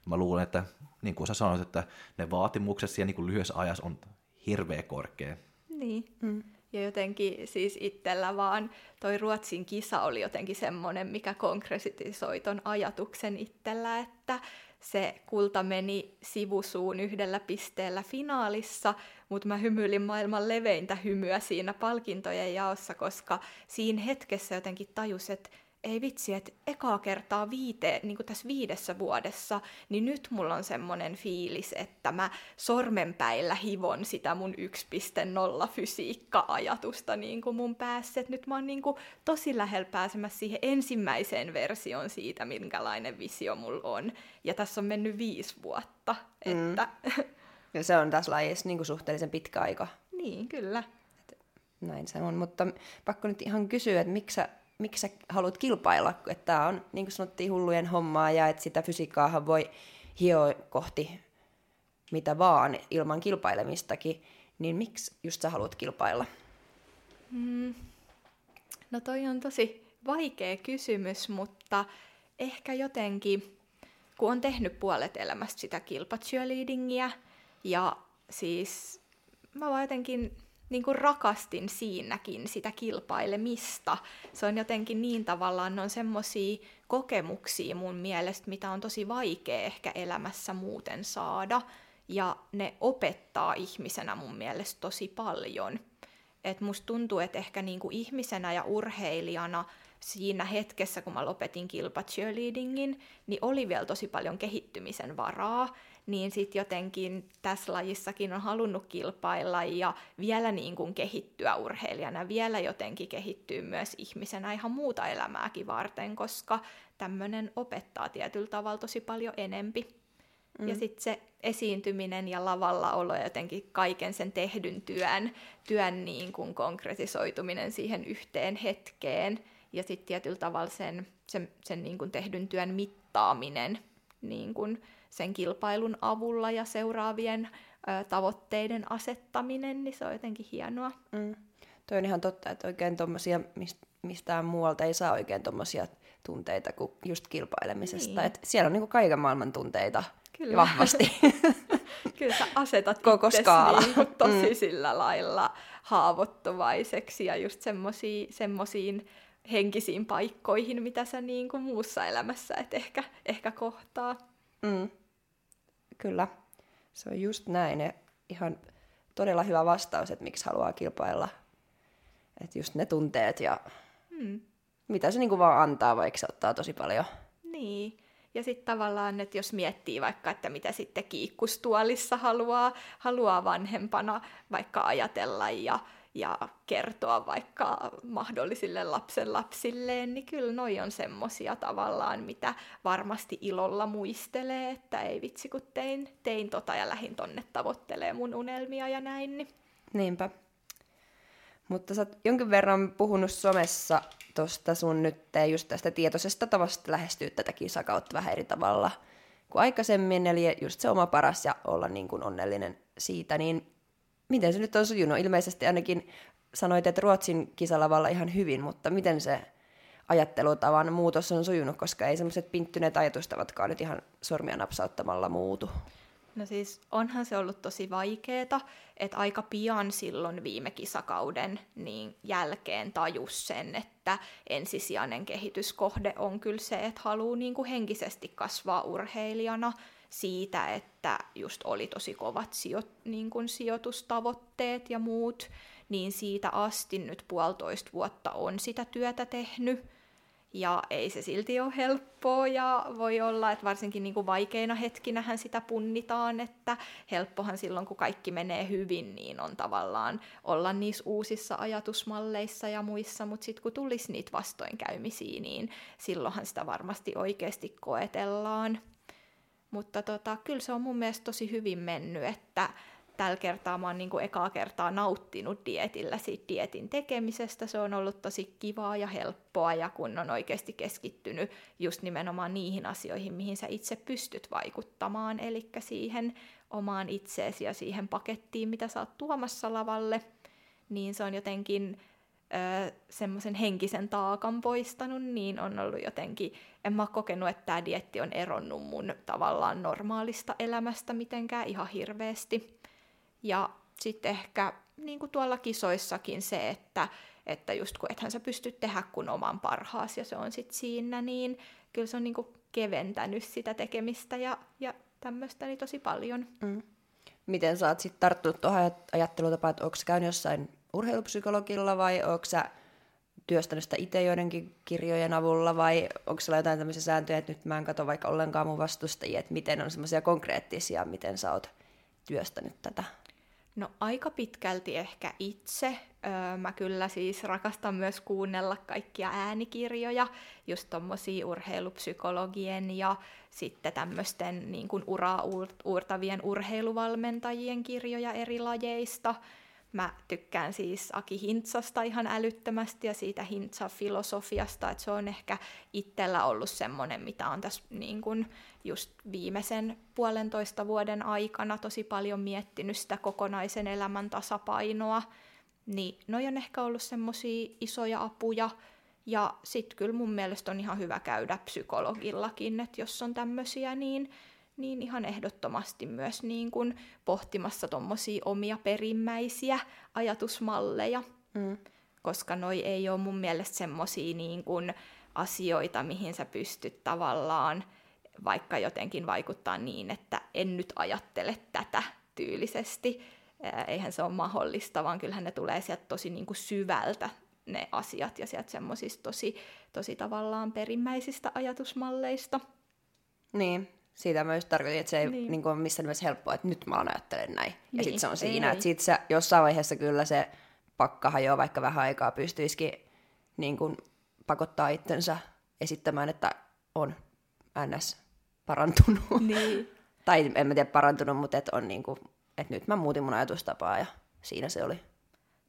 mä luulen, että niin kuin sä sanoit, että ne vaatimukset siellä niin lyhyessä ajassa on hirveä korkea. Niin. Mm. Ja jotenkin siis itsellä vaan toi Ruotsin kisa oli jotenkin semmoinen, mikä konkretisoi ton ajatuksen itsellä, että se kulta meni sivusuun yhdellä pisteellä finaalissa, mutta mä hymyilin maailman leveintä hymyä siinä palkintojen jaossa, koska siinä hetkessä jotenkin tajus, että ei vitsi, että ekaa kertaa viite, niin kuin tässä viidessä vuodessa, niin nyt mulla on semmoinen fiilis, että mä sormenpäillä hivon sitä mun 1.0 fysiikka-ajatusta niin kuin mun päässä. Et nyt mä oon niin kuin tosi lähellä pääsemässä siihen ensimmäiseen versioon siitä, minkälainen visio mulla on. Ja tässä on mennyt viisi vuotta. Mm. Että... Ja se on tässä lajissa niin kuin suhteellisen pitkä aika. Niin, kyllä. Näin se on, mutta pakko nyt ihan kysyä, että miksi sä miksi sä haluat kilpailla, että tämä on, niin kuin sanottiin, hullujen hommaa ja että sitä fysiikkaahan voi hioa kohti mitä vaan ilman kilpailemistakin, niin miksi just sä haluat kilpailla? Mm. No toi on tosi vaikea kysymys, mutta ehkä jotenkin, kun on tehnyt puolet elämästä sitä kilpacheerleadingia ja siis mä vaan jotenkin niin kuin rakastin siinäkin sitä kilpailemista. Se on jotenkin niin tavallaan, ne on semmoisia kokemuksia mun mielestä, mitä on tosi vaikea ehkä elämässä muuten saada. Ja ne opettaa ihmisenä mun mielestä tosi paljon. Et musta tuntuu, että ehkä niinku ihmisenä ja urheilijana siinä hetkessä, kun mä lopetin kilpa cheerleadingin, niin oli vielä tosi paljon kehittymisen varaa niin sitten jotenkin tässä lajissakin on halunnut kilpailla ja vielä niin kuin kehittyä urheilijana, vielä jotenkin kehittyy myös ihmisenä ihan muuta elämääkin varten, koska tämmöinen opettaa tietyllä tavalla tosi paljon enempi. Mm. Ja sitten se esiintyminen ja lavalla olo ja jotenkin kaiken sen tehdyn työn, työn niin kuin konkretisoituminen siihen yhteen hetkeen ja sitten tietyllä tavalla sen, sen, sen niin kuin tehdyn työn mittaaminen niin kuin sen kilpailun avulla ja seuraavien ö, tavoitteiden asettaminen, niin se on jotenkin hienoa. Mm. Toi on ihan totta, että oikein tommosia, mistään muualta ei saa oikein tuommoisia tunteita kuin just kilpailemisesta. Niin. Et siellä on niinku kaiken maailman tunteita Kyllä. vahvasti. Kyllä sä asetat Koko skaala. Niinku tosi mm. sillä lailla haavoittuvaiseksi ja just semmoisiin henkisiin paikkoihin, mitä sä niin kuin muussa elämässä et ehkä, ehkä kohtaa. Mm. Kyllä, se on just näin. Ja ihan todella hyvä vastaus, että miksi haluaa kilpailla. Että just ne tunteet ja mm. mitä se niinku vaan antaa, vaikka se ottaa tosi paljon. Niin. Ja sitten tavallaan, että jos miettii vaikka, että mitä sitten kiikkustuolissa haluaa, haluaa vanhempana vaikka ajatella ja ja kertoa vaikka mahdollisille lapsen lapsilleen, niin kyllä noi on semmosia tavallaan, mitä varmasti ilolla muistelee, että ei vitsi kun tein, tein tota ja lähin tonne tavoittelee mun unelmia ja näin. Niin. Niinpä. Mutta sä oot jonkin verran puhunut somessa tuosta sun nyt just tästä tietoisesta tavasta lähestyä tätä kisakautta vähän eri tavalla kuin aikaisemmin, eli just se oma paras ja olla niin kuin onnellinen siitä, niin miten se nyt on sujunut? Ilmeisesti ainakin sanoit, että Ruotsin kisalavalla ihan hyvin, mutta miten se ajattelutavan muutos on sujunut, koska ei semmoiset pinttyneet ajatustavatkaan nyt ihan sormia napsauttamalla muutu? No siis onhan se ollut tosi vaikeeta, että aika pian silloin viime kisakauden niin jälkeen tajus sen, että ensisijainen kehityskohde on kyllä se, että haluaa niin kuin henkisesti kasvaa urheilijana siitä, että just oli tosi kovat sijo, niin kuin sijoitustavoitteet ja muut, niin siitä asti nyt puolitoista vuotta on sitä työtä tehnyt ja ei se silti ole helppoa ja voi olla, että varsinkin niin kuin vaikeina hetkinähän sitä punnitaan, että helppohan silloin kun kaikki menee hyvin, niin on tavallaan olla niissä uusissa ajatusmalleissa ja muissa, mutta sitten kun tulisi niitä vastoinkäymisiä, niin silloinhan sitä varmasti oikeasti koetellaan. Mutta tota, kyllä se on mun mielestä tosi hyvin mennyt, että tällä kertaa mä oon niin kuin ekaa kertaa nauttinut dietillä siitä dietin tekemisestä. Se on ollut tosi kivaa ja helppoa ja kun on oikeasti keskittynyt just nimenomaan niihin asioihin, mihin sä itse pystyt vaikuttamaan, eli siihen omaan itseesi ja siihen pakettiin, mitä sä oot tuomassa lavalle, niin se on jotenkin semmoisen henkisen taakan poistanut, niin on ollut jotenkin, en mä kokenut, että tämä dietti on eronnut mun tavallaan normaalista elämästä mitenkään ihan hirveästi. Ja sitten ehkä niin kuin tuolla kisoissakin se, että, että just kun ethän sä pysty tehdä kun oman parhaas ja se on sitten siinä, niin kyllä se on niin kuin keventänyt sitä tekemistä ja, ja tämmöistä niin tosi paljon. Mm. Miten sä oot sitten tarttunut tuohon ajattelutapaan, että onko käynyt jossain urheilupsykologilla vai onko sä työstänyt sitä itse joidenkin kirjojen avulla vai onko sulla jotain tämmöisiä sääntöjä, että nyt mä en katso vaikka ollenkaan mun vastustajia, että miten on semmoisia konkreettisia, miten sä oot työstänyt tätä? No aika pitkälti ehkä itse. Öö, mä kyllä siis rakastan myös kuunnella kaikkia äänikirjoja, just tommosia urheilupsykologien ja sitten tämmöisten niin uraa uurtavien urheiluvalmentajien kirjoja eri lajeista. Mä tykkään siis Aki Hintsasta ihan älyttömästi ja siitä Hintsa-filosofiasta, että se on ehkä itsellä ollut semmoinen, mitä on tässä niin kuin just viimeisen puolentoista vuoden aikana tosi paljon miettinyt sitä kokonaisen elämän tasapainoa. Niin noi on ehkä ollut semmoisia isoja apuja. Ja sitten kyllä mun mielestä on ihan hyvä käydä psykologillakin, että jos on tämmöisiä, niin niin ihan ehdottomasti myös niin kuin pohtimassa tuommoisia omia perimmäisiä ajatusmalleja, mm. koska noi ei ole mun mielestä semmoisia niin kuin asioita, mihin sä pystyt tavallaan vaikka jotenkin vaikuttaa niin, että en nyt ajattele tätä tyylisesti. Eihän se ole mahdollista, vaan kyllähän ne tulee sieltä tosi niin kuin syvältä ne asiat ja sieltä semmoisista tosi, tosi tavallaan perimmäisistä ajatusmalleista. Niin, siitä mä just tarkoitin, että se ei niin. Niin kuin ole missään nimessä helppoa, että nyt mä ajattelen näin. Niin. Ja sitten se on siinä, ei, että sit se, jossain vaiheessa kyllä se pakka hajoaa, vaikka vähän aikaa pystyisikin niin kuin pakottaa itsensä esittämään, että on ns. parantunut. Niin. tai en mä tiedä parantunut, mutta että on niin kuin, että nyt mä muutin mun ajatustapaa ja siinä se oli.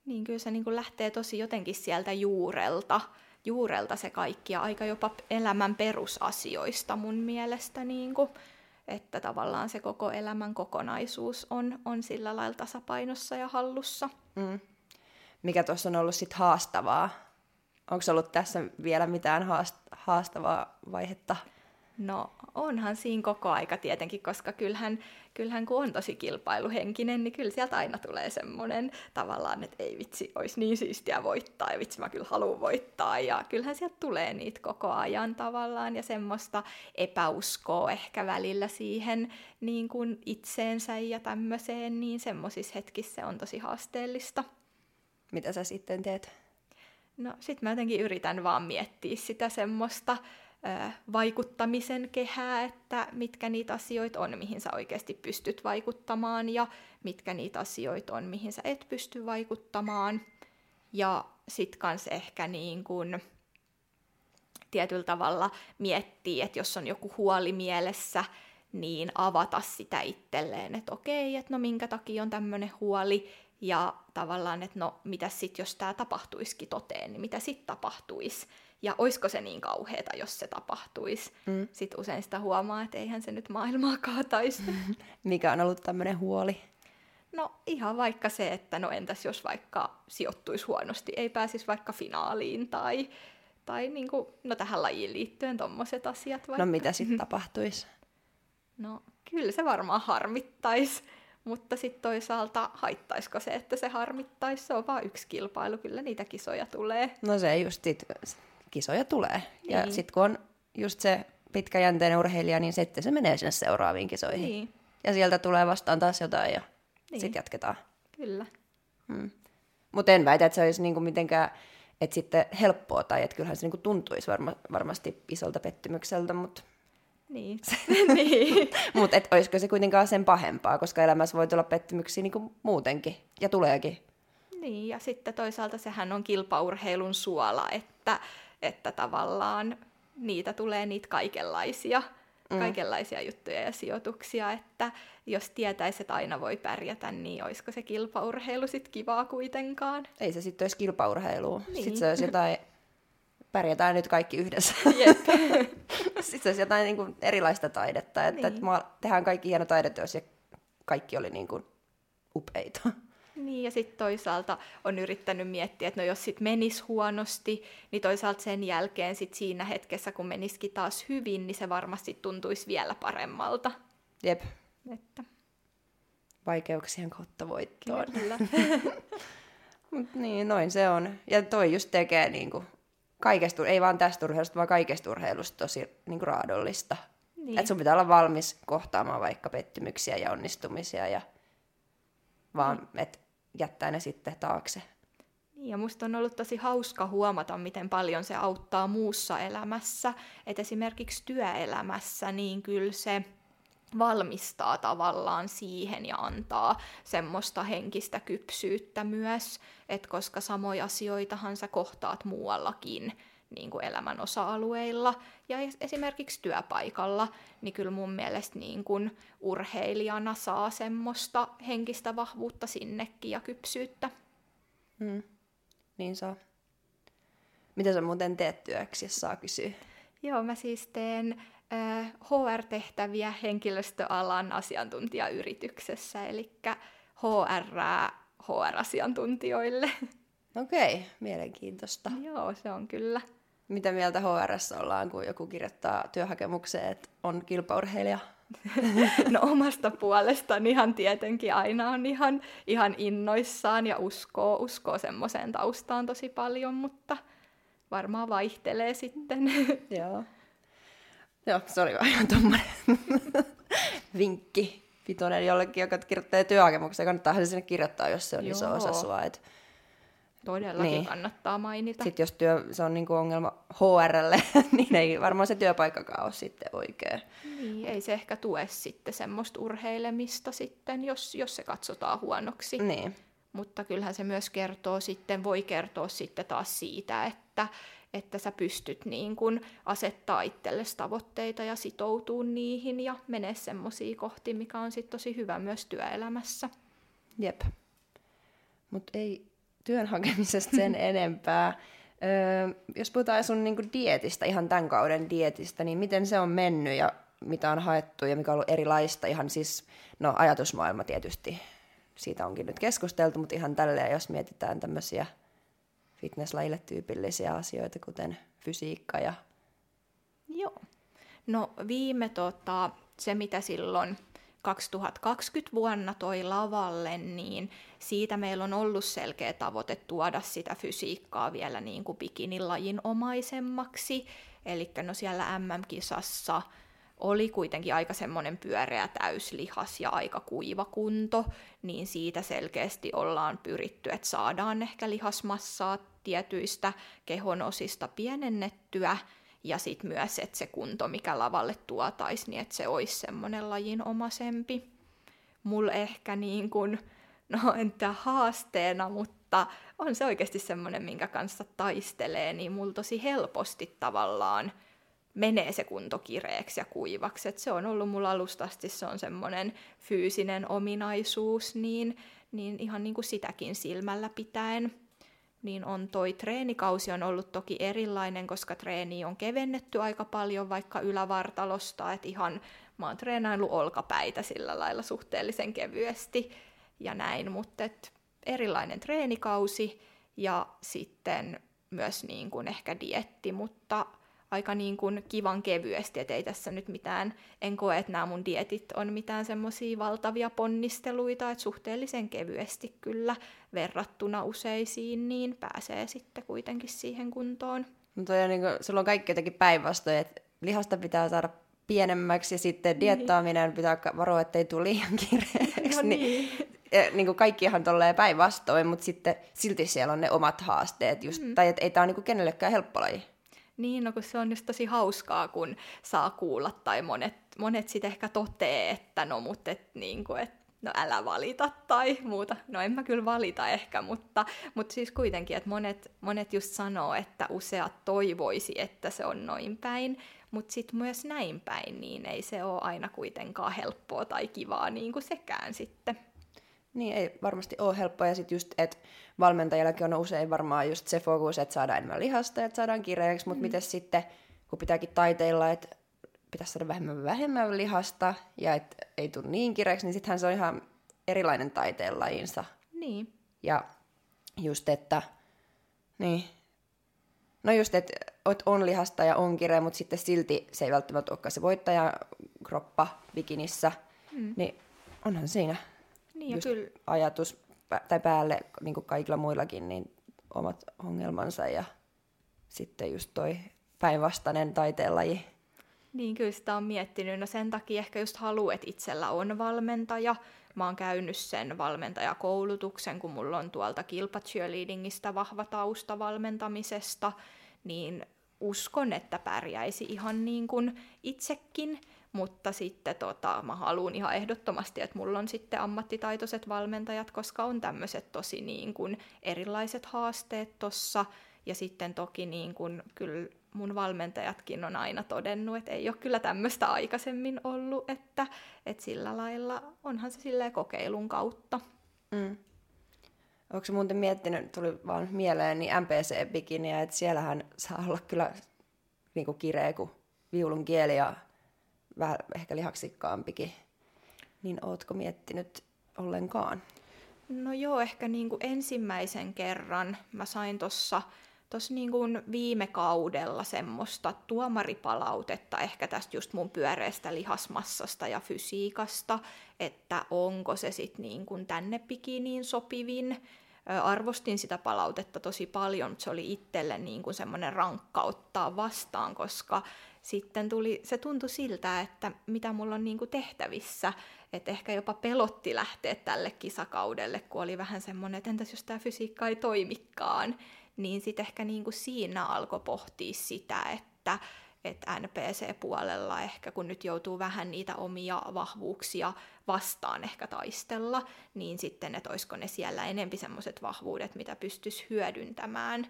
Niin kyllä se niin kuin lähtee tosi jotenkin sieltä juurelta juurelta se kaikki ja aika jopa elämän perusasioista mun mielestä, niin kuin, että tavallaan se koko elämän kokonaisuus on, on sillä lailla tasapainossa ja hallussa. Mm. Mikä tuossa on ollut sitten haastavaa? Onko ollut tässä vielä mitään haastavaa vaihetta? No onhan siinä koko aika tietenkin, koska kyllähän, kyllähän kun on tosi kilpailuhenkinen, niin kyllä sieltä aina tulee semmoinen tavallaan, että ei vitsi, olisi niin siistiä voittaa ja vitsi mä kyllä haluan voittaa. Ja kyllähän sieltä tulee niitä koko ajan tavallaan ja semmoista epäuskoa ehkä välillä siihen niin kuin itseensä ja tämmöiseen, niin semmoisissa hetkissä se on tosi haasteellista. Mitä sä sitten teet? No sit mä jotenkin yritän vaan miettiä sitä semmoista, vaikuttamisen kehää, että mitkä niitä asioita on, mihin sä oikeasti pystyt vaikuttamaan ja mitkä niitä asioita on, mihin sä et pysty vaikuttamaan. Ja sit kans ehkä niin kun tietyllä tavalla miettii, että jos on joku huoli mielessä, niin avata sitä itselleen, että okei, että no minkä takia on tämmöinen huoli, ja tavallaan, että no mitä sitten, jos tämä tapahtuisikin toteen, niin mitä sitten tapahtuisi ja oisko se niin kauheata, jos se tapahtuisi. Mm. Sitten usein sitä huomaa, että eihän se nyt maailmaa kaataisi. Mikä on ollut tämmöinen huoli? No ihan vaikka se, että no entäs jos vaikka sijoittuisi huonosti, ei pääsisi vaikka finaaliin tai, tai niin kuin, no tähän lajiin liittyen tommoset asiat vaikka. No mitä sitten tapahtuisi? No kyllä se varmaan harmittaisi. Mutta sitten toisaalta haittaisiko se, että se harmittaisi? Se on vain yksi kilpailu, kyllä niitä kisoja tulee. No se just sit, kisoja tulee. Niin. Ja Niin. sitten kun on just se pitkäjänteinen urheilija, niin sitten se menee sinne seuraaviin kisoihin. Niin, Ja sieltä tulee vastaan taas jotain ja niin. Niin. sitten jatketaan. kyllä. Mutta en väitä, että se olisi niinku mitenkään että sitten helppoa tai että kyllähän se niinku tuntuisi varma, varmasti isolta pettymykseltä, mutta Niin. niin. mut et olisiko se kuitenkaan sen pahempaa, koska elämässä voi tulla pettymyksiä niinku muutenkin ja tuleekin. Niin, ja sitten toisaalta sehän on kilpaurheilun suola, että, että tavallaan niitä tulee niitä kaikenlaisia, mm. kaikenlaisia juttuja ja sijoituksia, että jos tietäisi, että aina voi pärjätä, niin olisiko se kilpaurheilu sitten kivaa kuitenkaan? Ei se sitten olisi kilpaurheilua. Niin. Sitten se olisi jotain, pärjätään nyt kaikki yhdessä. Sitten se olisi jotain niin kuin erilaista taidetta, että Niin. niin. tehdään kaikki hieno taideteos ja kaikki oli niin kuin upeita. Niin, ja sitten toisaalta on yrittänyt miettiä, että no jos sitten menisi huonosti, niin toisaalta sen jälkeen sit siinä hetkessä, kun menisikin taas hyvin, niin se varmasti tuntuisi vielä paremmalta. Jep, Että, vaikeuksien kautta voittoon. kyllä. Mut niin, noin se on. Ja toi just tekee niinku kaikesta, ei vaan tästä urheilusta, vaan kaikesta urheilusta tosi niinku raadollista. Niin. Että sun pitää olla valmis kohtaamaan vaikka pettymyksiä ja onnistumisia ja vaan, mm. että jättää ne sitten taakse. Niin, ja musta on ollut tosi hauska huomata, miten paljon se auttaa muussa elämässä. Et esimerkiksi työelämässä, niin kyllä se valmistaa tavallaan siihen ja antaa semmoista henkistä kypsyyttä myös, että koska samoja asioitahan sä kohtaat muuallakin niin kuin elämän osa-alueilla ja es- esimerkiksi työpaikalla, niin kyllä mun mielestä niin kuin urheilijana saa semmoista henkistä vahvuutta sinnekin ja kypsyyttä. Mm. Niin saa. Mitä sä muuten teet työksi, jos saa kysyä? Joo, mä siis teen äh, HR-tehtäviä henkilöstöalan asiantuntijayrityksessä, eli HR HR-asiantuntijoille. Okei, mielenkiintoista. Joo, se on kyllä. Mitä mieltä HRS ollaan, kun joku kirjoittaa työhakemukseen, että on kilpaurheilija? No omasta puolestani ihan tietenkin aina on ihan, ihan innoissaan ja uskoo, uskoo semmoiseen taustaan tosi paljon, mutta varmaan vaihtelee sitten. Joo. Joo, se oli vaan ihan tommonen vinkki pitoinen jollekin, joka kirjoittaa työhakemuksia. Kannattaahan se sinne kirjoittaa, jos se on iso Joo. osa sua. Et Todellakin Niin. kannattaa mainita. sit jos työ, se on niinku ongelma HRlle, niin ei varmaan se työpaikkakaan ole sitten oikein. Niin, ei se ehkä tue sitten semmoista urheilemista sitten, jos, jos se katsotaan huonoksi. Niin. Mutta kyllähän se myös kertoo sitten, voi kertoa sitten taas siitä, että, että sä pystyt niin kuin asettaa itsellesi tavoitteita ja sitoutuu niihin ja menee semmoisia kohti, mikä on sitten tosi hyvä myös työelämässä. Jep. Mutta ei työn hakemisesta sen enempää. Öö, jos puhutaan sun niinku dietistä, ihan tämän kauden dietistä, niin miten se on mennyt ja mitä on haettu ja mikä on ollut erilaista? Ihan siis, no ajatusmaailma tietysti, siitä onkin nyt keskusteltu, mutta ihan tälleen, jos mietitään tämmöisiä fitnesslajille tyypillisiä asioita, kuten fysiikka ja Joo. No viime tota, se, mitä silloin 2020 vuonna toi lavalle, niin siitä meillä on ollut selkeä tavoite tuoda sitä fysiikkaa vielä niin kuin bikinilajin omaisemmaksi. Eli no siellä MM-kisassa oli kuitenkin aika semmoinen pyöreä täyslihas ja aika kuiva kunto, niin siitä selkeästi ollaan pyritty, että saadaan ehkä lihasmassaa tietyistä kehonosista pienennettyä, ja sitten myös, että se kunto, mikä lavalle tuotaisi, niin että se olisi semmoinen lajinomaisempi. Mulla ehkä niin kuin, no en tiedä haasteena, mutta on se oikeasti semmoinen, minkä kanssa taistelee, niin mulla tosi helposti tavallaan menee se kunto kireeksi ja kuivaksi. Et se on ollut mulla alusta asti, se on semmoinen fyysinen ominaisuus, niin, niin ihan niin kuin sitäkin silmällä pitäen niin on toi treenikausi on ollut toki erilainen, koska treeni on kevennetty aika paljon vaikka ylävartalosta, että ihan mä oon treenaillut olkapäitä sillä lailla suhteellisen kevyesti ja näin, mutta et erilainen treenikausi ja sitten myös niin kuin ehkä dietti, mutta aika niin kuin kivan kevyesti, että ei tässä nyt mitään, en koe, että nämä mun dietit on mitään semmoisia valtavia ponnisteluita, että suhteellisen kevyesti kyllä verrattuna useisiin, niin pääsee sitten kuitenkin siihen kuntoon. Mutta no niin kuin, sulla on kaikki jotenkin päinvastoin, että lihasta pitää saada pienemmäksi ja sitten niin. diettaaminen pitää varoa, ettei tule liian kireeksi. No niin. niin, niin kuin kaikkihan tolleen päinvastoin, mutta sitten silti siellä on ne omat haasteet. Just, mm. Tai että ei tämä ole niin kenellekään helppo laji. Niin, no kun se on just tosi hauskaa, kun saa kuulla, tai monet, monet sitten ehkä totee, että no mutta et, niin kuin, et, no älä valita tai muuta. No en mä kyllä valita ehkä, mutta, mutta siis kuitenkin, että monet, monet just sanoo, että useat toivoisi, että se on noin päin, mutta sitten myös näin päin, niin ei se ole aina kuitenkaan helppoa tai kivaa niin kuin sekään sitten. Niin, ei varmasti ole helppoa. Ja sitten just, että valmentajillakin on usein varmaan just se fokus, että saadaan enemmän lihasta, että saadaan kireeksi, mutta mm. miten sitten, kun pitääkin taiteilla, että pitäisi saada vähemmän vähemmän lihasta ja että ei tule niin kireeksi, niin sittenhän se on ihan erilainen taiteenlajinsa. Niin. Ja just, että, niin, no just, että on lihasta ja on kireä, mutta sitten silti se ei välttämättä olekaan se voittaja kroppa bikinissä, mm. niin onhan siinä niin, ja kyllä. ajatus tai päälle niin kuin kaikilla muillakin niin omat ongelmansa ja sitten just toi päinvastainen taiteenlaji. Niin, kyllä sitä on miettinyt. No sen takia ehkä just haluan, että itsellä on valmentaja. Mä oon käynyt sen valmentajakoulutuksen, kun mulla on tuolta kilpacheerleadingistä vahva tausta valmentamisesta, niin uskon, että pärjäisi ihan niin kuin itsekin. Mutta sitten tota, mä haluan ihan ehdottomasti, että mulla on sitten ammattitaitoiset valmentajat, koska on tämmöiset tosi niin kuin erilaiset haasteet tossa. Ja sitten toki niin kuin, kyllä mun valmentajatkin on aina todennut, että ei ole kyllä tämmöistä aikaisemmin ollut, että, että sillä lailla onhan se silleen kokeilun kautta. Mm. Onko muuten miettinyt, tuli vaan mieleen, niin MPC-bikiniä, että siellähän saa olla kyllä niin kuin kireä kuin viulun kieli ja vähän ehkä lihaksikkaampikin, niin ootko miettinyt ollenkaan? No joo, ehkä niin kuin ensimmäisen kerran mä sain tuossa tossa niin kuin viime kaudella semmoista tuomaripalautetta ehkä tästä just mun pyöreästä lihasmassasta ja fysiikasta, että onko se sitten niin kuin tänne bikiniin sopivin. Arvostin sitä palautetta tosi paljon, mutta se oli itselle niin kuin semmoinen rankka ottaa vastaan, koska sitten tuli, se tuntui siltä, että mitä mulla on niin kuin tehtävissä, että ehkä jopa pelotti lähteä tälle kisakaudelle, kun oli vähän semmoinen, että entäs jos tämä fysiikka ei toimikaan, niin sitten ehkä niin kuin siinä alkoi pohtia sitä, että, että NPC-puolella ehkä kun nyt joutuu vähän niitä omia vahvuuksia vastaan ehkä taistella, niin sitten, että olisiko ne siellä enempi semmoiset vahvuudet, mitä pystyisi hyödyntämään,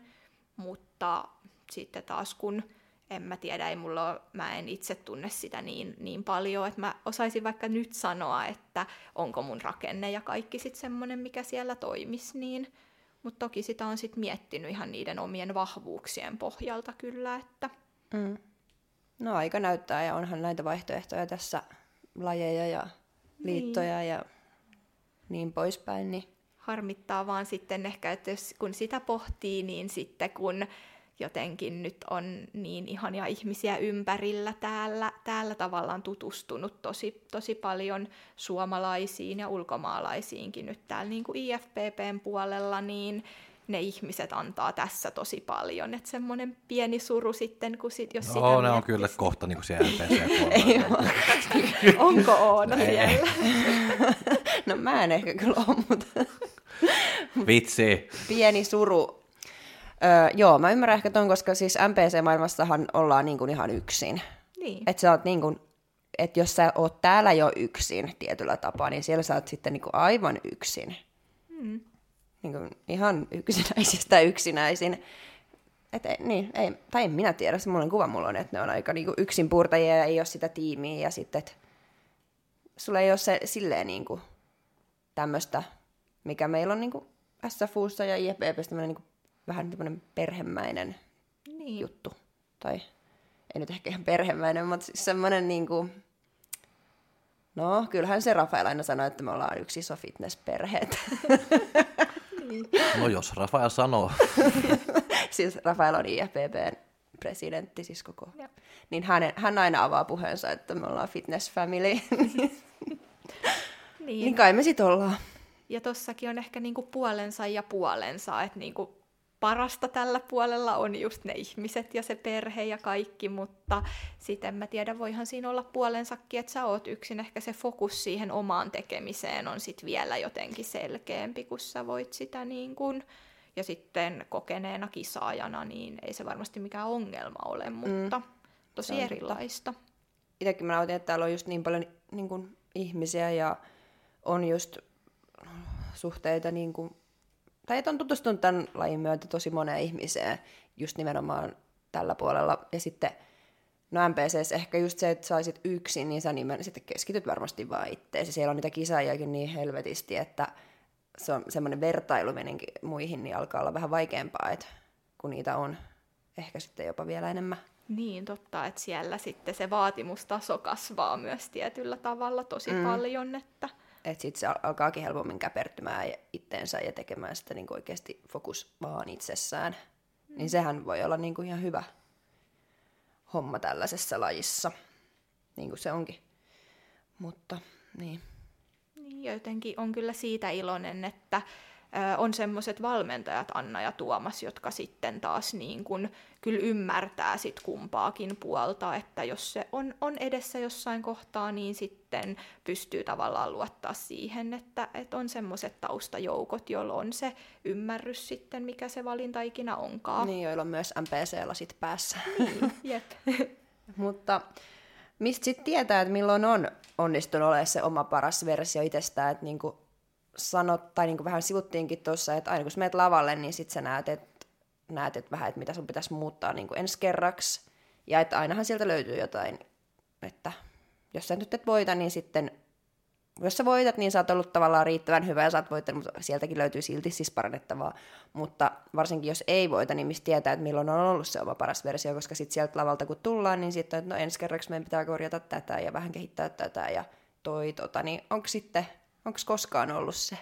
mutta sitten taas kun en mä tiedä, ei mulla ole, mä en itse tunne sitä niin, niin paljon, että mä osaisin vaikka nyt sanoa, että onko mun rakenne ja kaikki sitten semmoinen, mikä siellä toimisi, niin, mutta toki sitä on sitten miettinyt ihan niiden omien vahvuuksien pohjalta kyllä, että... Mm. No aika näyttää ja onhan näitä vaihtoehtoja tässä, lajeja ja liittoja niin. ja niin poispäin. Niin... Harmittaa vaan sitten ehkä, että jos, kun sitä pohtii, niin sitten kun jotenkin nyt on niin ihania ihmisiä ympärillä täällä, täällä tavallaan tutustunut tosi, tosi paljon suomalaisiin ja ulkomaalaisiinkin nyt täällä niin kuin IFPPn puolella, niin ne ihmiset antaa tässä tosi paljon. Että semmoinen pieni suru sitten, kun sit, jos no, sitä ne miettis... on kyllä kohta niin kuin siellä NPC Onko Oona siellä? no mä en ehkä kyllä ole, mutta... Vitsi. Pieni suru Öö, joo, mä ymmärrän ehkä ton, koska siis MPC-maailmassahan ollaan niin kuin ihan yksin. Niin. Että sä oot niin kuin, että jos sä oot täällä jo yksin tietyllä tapaa, niin siellä sä oot sitten niin kuin aivan yksin. Mm. Niin kuin ihan yksinäisistä yksinäisin. Et ei, niin, ei, tai en minä tiedä, semmoinen kuva mulla on, että ne on aika niin kuin yksin puurtajia ja ei ole sitä tiimiä ja sitten, että sulla ei ole se silleen niin kuin tämmöistä, mikä meillä on niin kuin SFUssa ja IFBBssä tämmöinen niin vähän tämmöinen perhemäinen niin. juttu. Tai ei nyt ehkä ihan perhemäinen, mutta siis semmoinen niin kuin, no kyllähän se Rafael aina sanoi, että me ollaan yksi iso fitnessperhe. No jos Rafael sanoo. siis Rafael on IFPPn presidentti, siis koko, Jep. niin hän, hän aina avaa puheensa, että me ollaan fitness family. Niin. niin kai me sit ollaan. Ja tossakin on ehkä niinku puolensa ja puolensa, että niinku parasta tällä puolella on just ne ihmiset ja se perhe ja kaikki, mutta sitten mä tiedä, voihan siinä olla puolensakin, että sä oot yksin, ehkä se fokus siihen omaan tekemiseen on sitten vielä jotenkin selkeämpi, kun sä voit sitä niin kuin, ja sitten kokeneena kisaajana, niin ei se varmasti mikään ongelma ole, mutta mm, tosi totta. erilaista. Itsekin mä nautin, että täällä on just niin paljon niin kuin, ihmisiä ja on just suhteita niin kuin, tai että on tutustunut tämän lajin myötä tosi moneen ihmiseen just nimenomaan tällä puolella. Ja sitten, no MPCs ehkä just se, että saisit yksin, niin sä nimen, sitten keskityt varmasti vaan itteesi. Siellä on niitä kisaajakin niin helvetisti, että se on semmoinen vertailuminen muihin, niin alkaa olla vähän vaikeampaa, että kun niitä on ehkä sitten jopa vielä enemmän. Niin, totta, että siellä sitten se vaatimustaso kasvaa myös tietyllä tavalla tosi mm. paljon, että Että sitten se al- alkaakin helpommin käpertymään itteensä ja tekemään sitä niin oikeasti fokus vaan itsessään. Mm. Niin sehän voi olla niin kuin ihan hyvä homma tällaisessa lajissa, niin kuin se onkin. Mutta niin. Niin, jotenkin on kyllä siitä iloinen, että on semmoiset valmentajat Anna ja Tuomas, jotka sitten taas niin kun, kyllä ymmärtää sit kumpaakin puolta, että jos se on, on edessä jossain kohtaa, niin sitten pystyy tavallaan luottaa siihen, että, että on semmoiset taustajoukot, joilla on se ymmärrys sitten, mikä se valinta ikinä onkaan. Niin, joilla on myös MPC-lasit päässä. Niin, jep. Mutta mistä sitten tietää, että milloin on onnistunut olemaan se oma paras versio itsestään, että niinku sanot, tai niinku vähän sivuttiinkin tuossa, että aina kun sä menet lavalle, niin sitten sä näet, että näet, et vähän, että mitä sun pitäisi muuttaa niinku ensi kerraksi, ja että ainahan sieltä löytyy jotain, että jos sä nyt et voita, niin sitten jos sä voitat, niin sä oot ollut tavallaan riittävän hyvä ja sä oot voittanut, mutta sieltäkin löytyy silti siis parannettavaa. Mutta varsinkin jos ei voita, niin mistä tietää, että milloin on ollut se oma paras versio, koska sitten sieltä lavalta kun tullaan, niin sitten no ensi kerraksi meidän pitää korjata tätä ja vähän kehittää tätä ja toi tota, niin onko sitten, onko koskaan ollut se?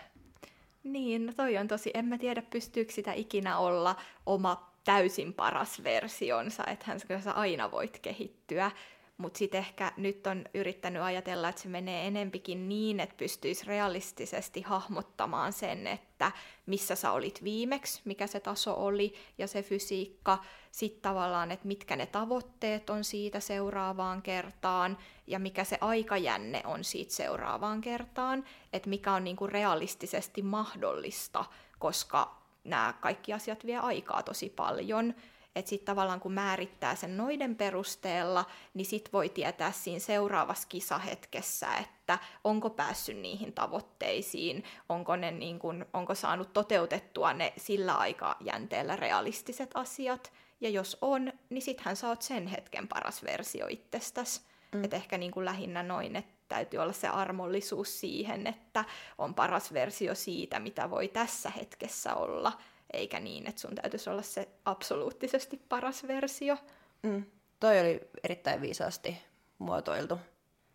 Niin, no toi on tosi, en mä tiedä pystyykö sitä ikinä olla oma täysin paras versionsa, että sä aina voit kehittyä. Mutta sitten ehkä nyt on yrittänyt ajatella, että se menee enempikin niin, että pystyisi realistisesti hahmottamaan sen, että missä sä olit viimeksi, mikä se taso oli ja se fysiikka. Sitten tavallaan, että mitkä ne tavoitteet on siitä seuraavaan kertaan ja mikä se aikajänne on siitä seuraavaan kertaan. Että mikä on niinku realistisesti mahdollista, koska nämä kaikki asiat vie aikaa tosi paljon että sitten tavallaan kun määrittää sen noiden perusteella, niin sit voi tietää siinä seuraavassa kisahetkessä, että onko päässyt niihin tavoitteisiin, onko, ne niin kun, onko saanut toteutettua ne sillä aikajänteellä realistiset asiat, ja jos on, niin sittenhän sä oot sen hetken paras versio itsestäsi. Mm. Et ehkä niin kuin lähinnä noin, että täytyy olla se armollisuus siihen, että on paras versio siitä, mitä voi tässä hetkessä olla, eikä niin, että sun täytyisi olla se absoluuttisesti paras versio. Mm. Toi oli erittäin viisaasti muotoiltu,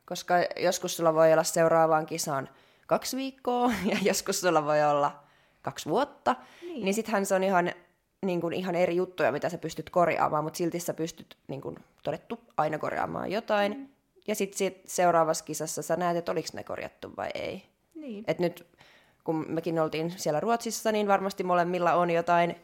koska joskus sulla voi olla seuraavaan kisaan kaksi viikkoa ja joskus sulla voi olla kaksi vuotta, niin, niin sittenhän se on ihan, niin kuin, ihan eri juttuja, mitä sä pystyt korjaamaan, mutta silti sä pystyt niin kuin, todettu aina korjaamaan jotain. Mm. Ja sitten seuraavassa kisassa sä näet, että oliko ne korjattu vai ei. Niin. Et nyt kun mekin oltiin siellä Ruotsissa, niin varmasti molemmilla on jotain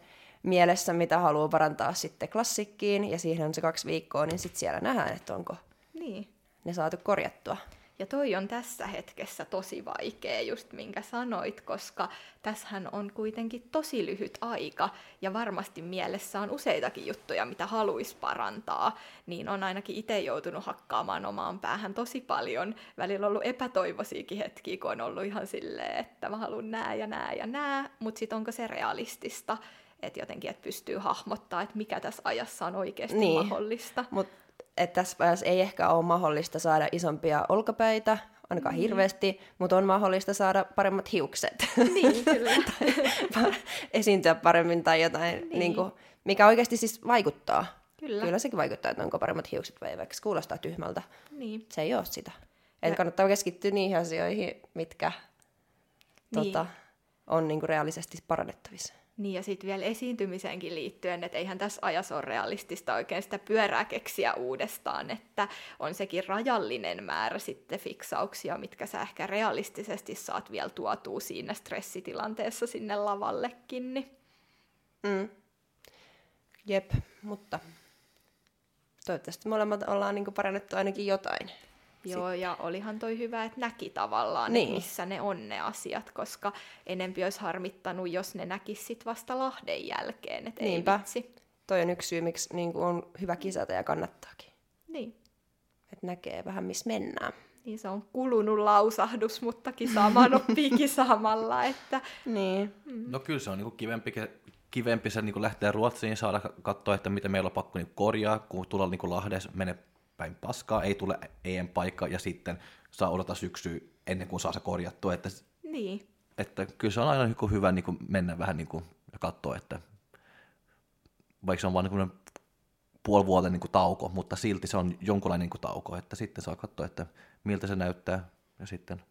mielessä, mitä haluaa parantaa sitten klassikkiin, ja siihen on se kaksi viikkoa, niin sitten siellä nähdään, että onko Niin. ne saatu korjattua. Ja toi on tässä hetkessä tosi vaikea, just minkä sanoit, koska tässähän on kuitenkin tosi lyhyt aika ja varmasti mielessä on useitakin juttuja, mitä haluaisi parantaa, niin on ainakin itse joutunut hakkaamaan omaan päähän tosi paljon. Välillä on ollut epätoivoisiakin hetkiä, kun on ollut ihan silleen, että mä haluan nää ja nää ja nää, mutta sitten onko se realistista, että jotenkin että pystyy hahmottaa, että mikä tässä ajassa on oikeasti Niin. mahdollista. Mutta tässä ajassa ei ehkä ole mahdollista saada isompia olkapäitä, ainakaan mm. hirveästi, mutta on mahdollista saada paremmat hiukset. Niin, kyllä. Esiintyä paremmin tai jotain, Niin. niin. Kuin, mikä oikeasti siis vaikuttaa. Kyllä. Kyllä sekin vaikuttaa, että onko paremmat hiukset vai vaikka kuulostaa tyhmältä. Niin. Se ei ole sitä. Eli Ja- kannattaa keskittyä niihin asioihin, mitkä Niin. tota, on niinku reaalisesti parannettavissa. Niin ja sitten vielä esiintymiseenkin liittyen, että eihän tässä ajassa ole realistista oikein sitä pyörää keksiä uudestaan, että on sekin rajallinen määrä sitten fiksauksia, mitkä sä ehkä realistisesti saat vielä tuotua siinä stressitilanteessa sinne lavallekin. Niin. Mm. Jep, mutta toivottavasti molemmat ollaan niin parannettu ainakin jotain. Joo, ja olihan toi hyvä, että näki tavallaan, niin. että missä ne on ne asiat, koska enempi olisi harmittanut, jos ne näkis sit vasta Lahden jälkeen, että Niinpä. ei vitsi. Toi on yksi syy, miksi niin kuin on hyvä kisata ja kannattaakin. Niin. Että näkee vähän, missä mennään. Niin se on kulunut lausahdus, mutta kisaamaan oppii kisaamalla. Että... Niin. Mm. No kyllä se on niin kivempi, kivempi se niin lähteä Ruotsiin, saada katsoa, että mitä meillä on pakko niin korjaa, kun tulla niin Lahdes, mene päin paskaa, ei tule EM-paikka ja sitten saa odottaa syksyä ennen kuin saa se korjattua. Että, niin. että kyllä se on aina niin hyvä niin kuin mennä vähän niin kuin, ja katsoa, että vaikka se on vain niin puoli vuoden niin kuin tauko, mutta silti se on jonkunlainen niin kuin tauko, että sitten saa katsoa, että miltä se näyttää ja sitten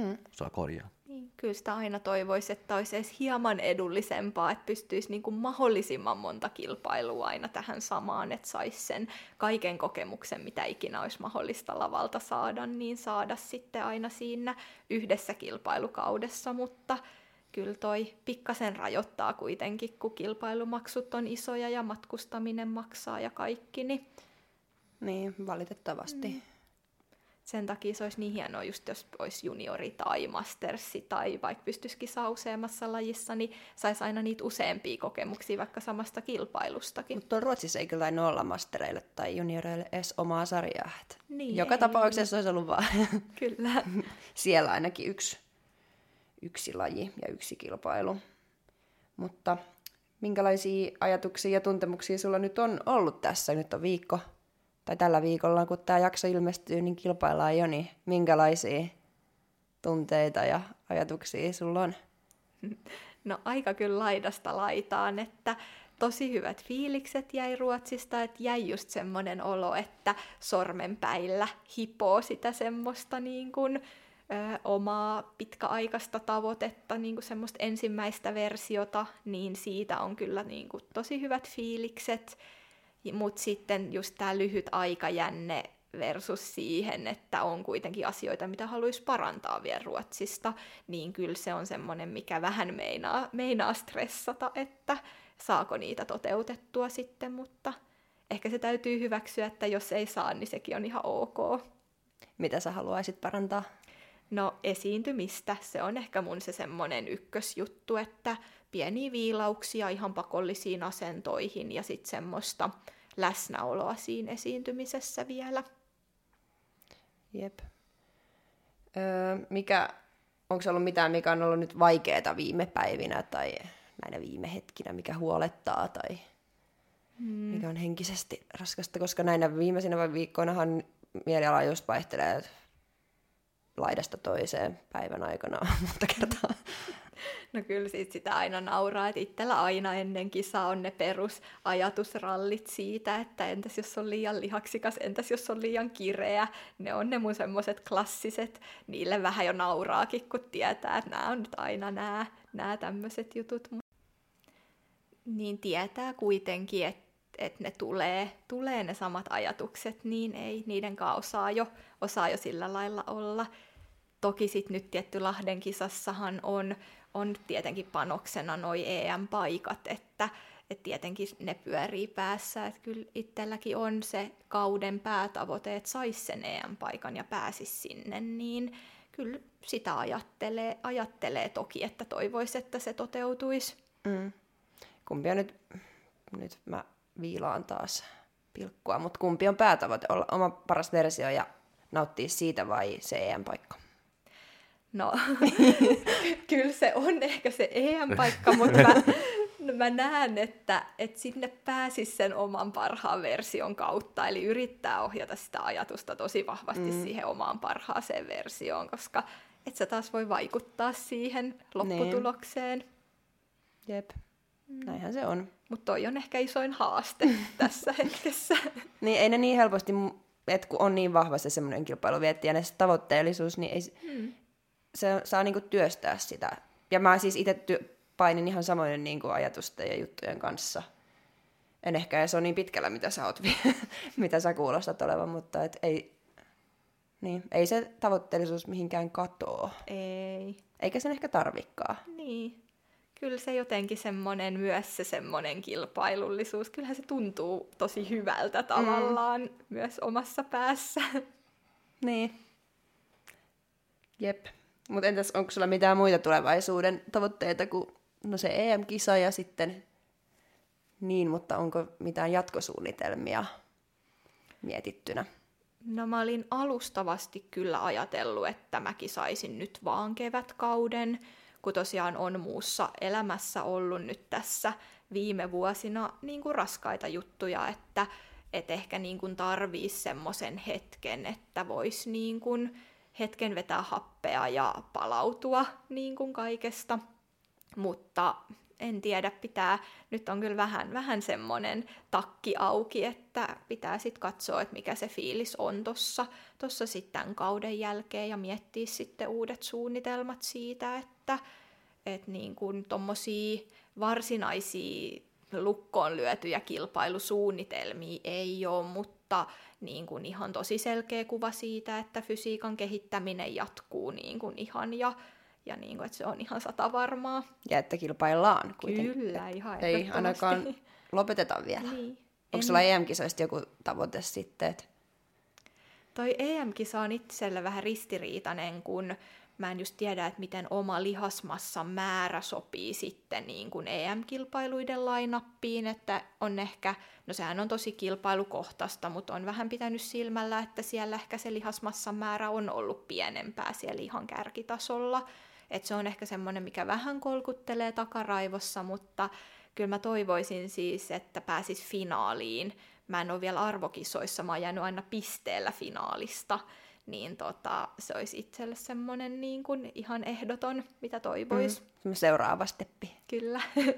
hmm. saa korjaa kyllä sitä aina toivoisi, että olisi edes hieman edullisempaa, että pystyisi niin kuin mahdollisimman monta kilpailua aina tähän samaan, että saisi sen kaiken kokemuksen, mitä ikinä olisi mahdollista lavalta saada, niin saada sitten aina siinä yhdessä kilpailukaudessa, mutta kyllä toi pikkasen rajoittaa kuitenkin, kun kilpailumaksut on isoja ja matkustaminen maksaa ja kaikki, niin... Niin, valitettavasti. Mm sen takia se olisi niin hienoa, just jos olisi juniori tai mastersi tai vaikka pystyisikin saa useammassa lajissa, niin saisi aina niitä useampia kokemuksia vaikka samasta kilpailustakin. Mutta Ruotsissa ei kyllä olla mastereille tai junioreille edes omaa sarjaa. Niin, Joka ei. tapauksessa olisi ollut vaan kyllä. siellä ainakin yksi, yksi laji ja yksi kilpailu. Mutta minkälaisia ajatuksia ja tuntemuksia sulla nyt on ollut tässä? Nyt on viikko tai tällä viikolla, kun tämä jakso ilmestyy, niin kilpaillaan jo, niin minkälaisia tunteita ja ajatuksia sulla on? No aika kyllä laidasta laitaan, että tosi hyvät fiilikset jäi Ruotsista, että jäi just semmoinen olo, että sormenpäillä hipoo sitä semmoista niin kuin, ö, omaa pitkäaikaista tavoitetta, niin kuin semmoista ensimmäistä versiota, niin siitä on kyllä niin kuin tosi hyvät fiilikset. Mutta sitten just tämä lyhyt aikajänne versus siihen, että on kuitenkin asioita, mitä haluaisi parantaa vielä Ruotsista, niin kyllä se on semmoinen, mikä vähän meinaa, meinaa stressata, että saako niitä toteutettua sitten, mutta ehkä se täytyy hyväksyä, että jos ei saa, niin sekin on ihan ok. Mitä sä haluaisit parantaa? No esiintymistä, se on ehkä mun se semmoinen ykkösjuttu, että pieniä viilauksia ihan pakollisiin asentoihin ja sitten semmoista läsnäoloa siinä esiintymisessä vielä. Jep. Öö, mikä, onko se ollut mitään, mikä on ollut nyt vaikeaa viime päivinä tai näinä viime hetkinä, mikä huolettaa tai hmm. mikä on henkisesti raskasta, koska näinä viimeisinä viikkoinahan mieliala just vaihtelee laidasta toiseen päivän aikana monta kertaa. No kyllä sit sitä aina nauraa, että itsellä aina ennen kisaa on ne perusajatusrallit siitä, että entäs jos on liian lihaksikas, entäs jos on liian kireä. Ne on ne mun semmoiset klassiset, niille vähän jo nauraakin, kun tietää, että nämä on nyt aina nämä, nämä tämmöiset jutut. Niin tietää kuitenkin, että että ne tulee, tulee ne samat ajatukset, niin ei niiden kanssa osaa jo, osaa jo sillä lailla olla. Toki sitten nyt tietty Lahden kisassahan on on tietenkin panoksena noi EM-paikat, että et tietenkin ne pyörii päässä, että kyllä itselläkin on se kauden päätavoite, että saisi sen EM-paikan ja pääsisi sinne, niin kyllä sitä ajattelee, ajattelee toki, että toivoisi, että se toteutuisi. Mm. Kumpi on nyt, nyt mä viilaan taas pilkkua, mutta kumpi on päätavoite, olla oma paras versio ja nauttia siitä vai se EM-paikka? No, kyllä se on ehkä se EM-paikka, mutta mä, mä näen, että, että sinne pääsisi sen oman parhaan version kautta, eli yrittää ohjata sitä ajatusta tosi vahvasti mm. siihen omaan parhaaseen versioon, koska et sä taas voi vaikuttaa siihen lopputulokseen. Niin. Jep, mm. näinhän se on. Mutta toi on ehkä isoin haaste tässä hetkessä. Niin ei ne niin helposti, että kun on niin vahva se semmoinen kilpailuvietti ja ne tavoitteellisuus, niin ei, mm se saa niinku työstää sitä. Ja mä siis itse ty- painin ihan samoin niin kuin ajatusten ja juttujen kanssa. En ehkä edes ole niin pitkällä, mitä sä, oot, mitä sä kuulostat olevan, mutta et ei, niin, ei se tavoitteellisuus mihinkään katoo. Ei. Eikä sen ehkä tarvikkaa. Niin. Kyllä se jotenkin semmoinen, myös se semmoinen kilpailullisuus, kyllähän se tuntuu tosi hyvältä tavallaan mm. myös omassa päässä. Niin. Jep. Mutta entäs onko sulla mitään muita tulevaisuuden tavoitteita kuin no se EM-kisa ja sitten niin, mutta onko mitään jatkosuunnitelmia mietittynä? No mä olin alustavasti kyllä ajatellut, että mä kisaisin nyt vaan kevätkauden, kun tosiaan on muussa elämässä ollut nyt tässä viime vuosina niin kuin raskaita juttuja, että et ehkä niin kuin tarvii semmoisen hetken, että voisi niin kuin hetken vetää happea ja palautua niin kuin kaikesta. Mutta en tiedä, pitää, nyt on kyllä vähän, vähän semmoinen takki auki, että pitää sitten katsoa, että mikä se fiilis on tuossa tossa sitten kauden jälkeen ja miettiä sitten uudet suunnitelmat siitä, että et niin kuin tommosia varsinaisia lukkoon lyötyjä kilpailusuunnitelmia ei ole, mutta niin kuin ihan tosi selkeä kuva siitä, että fysiikan kehittäminen jatkuu niin kuin ihan ja ja niin kuin, että se on ihan sata varmaa. Ja että kilpaillaan kuitenkin. Kyllä, ihan Ei ainakaan lopeteta vielä. Niin. Onko en... sulla EM-kisoista joku tavoite sitten? Että... Toi EM-kisa on itselle vähän ristiriitainen, kun mä en just tiedä, että miten oma lihasmassan määrä sopii sitten niin kuin EM-kilpailuiden lainappiin, että on ehkä, no sehän on tosi kilpailukohtaista, mutta on vähän pitänyt silmällä, että siellä ehkä se lihasmassan määrä on ollut pienempää siellä ihan kärkitasolla, että se on ehkä semmoinen, mikä vähän kolkuttelee takaraivossa, mutta kyllä mä toivoisin siis, että pääsis finaaliin. Mä en ole vielä arvokisoissa, mä oon jäänyt aina pisteellä finaalista, niin tota, se olisi itselle semmoinen niin kuin ihan ehdoton, mitä toivois. Mm, seuraava steppi. Kyllä.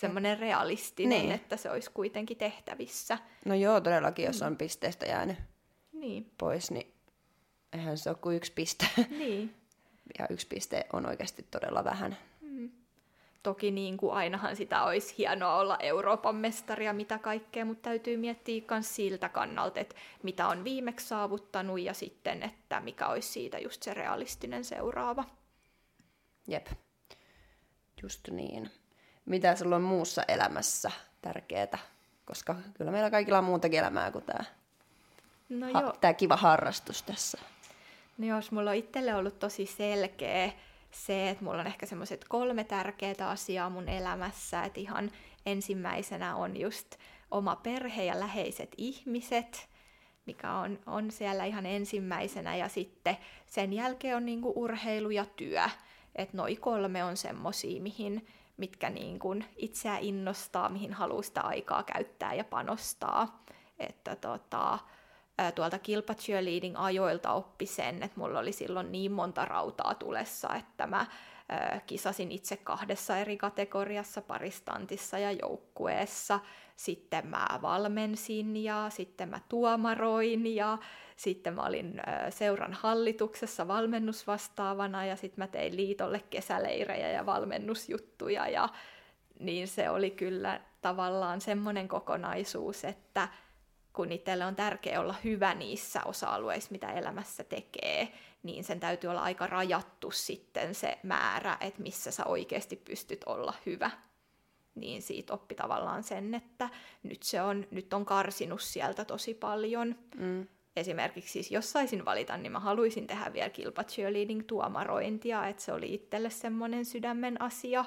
semmoinen realistinen, niin. että se olisi kuitenkin tehtävissä. No joo, todellakin, jos on pisteestä jäänyt niin. pois, niin eihän se ole kuin yksi piste. Niin. ja yksi piste on oikeasti todella vähän. Toki niin kuin ainahan sitä olisi hienoa olla Euroopan mestaria, mitä kaikkea, mutta täytyy miettiä myös siltä kannalta, että mitä on viimeksi saavuttanut ja sitten, että mikä olisi siitä just se realistinen seuraava. Jep, just niin. Mitä sulla on muussa elämässä tärkeää? Koska kyllä meillä kaikilla on muutakin elämää kuin tämä, no ha- tämä kiva harrastus tässä. No jos mulla on itselle ollut tosi selkeä se, että mulla on ehkä semmoiset kolme tärkeää asiaa mun elämässä, että ihan ensimmäisenä on just oma perhe ja läheiset ihmiset, mikä on, on siellä ihan ensimmäisenä, ja sitten sen jälkeen on niinku urheilu ja työ. Että noi kolme on semmosia, mihin, mitkä niinku itseä innostaa, mihin haluaa sitä aikaa käyttää ja panostaa. Että tota, tuolta kilpa cheerleading ajoilta oppi sen, että mulla oli silloin niin monta rautaa tulessa, että mä kisasin itse kahdessa eri kategoriassa, paristantissa ja joukkueessa. Sitten mä valmensin ja sitten mä tuomaroin ja sitten mä olin seuran hallituksessa valmennusvastaavana ja sitten mä tein liitolle kesäleirejä ja valmennusjuttuja ja niin se oli kyllä tavallaan semmoinen kokonaisuus, että kun itselle on tärkeää olla hyvä niissä osa-alueissa, mitä elämässä tekee, niin sen täytyy olla aika rajattu sitten se määrä, että missä sä oikeasti pystyt olla hyvä. Niin siitä oppi tavallaan sen, että nyt, se on, nyt on karsinut sieltä tosi paljon. Mm. Esimerkiksi siis, jos saisin valita, niin mä haluaisin tehdä vielä kilpa cheerleading tuomarointia, että se oli itselle semmoinen sydämen asia,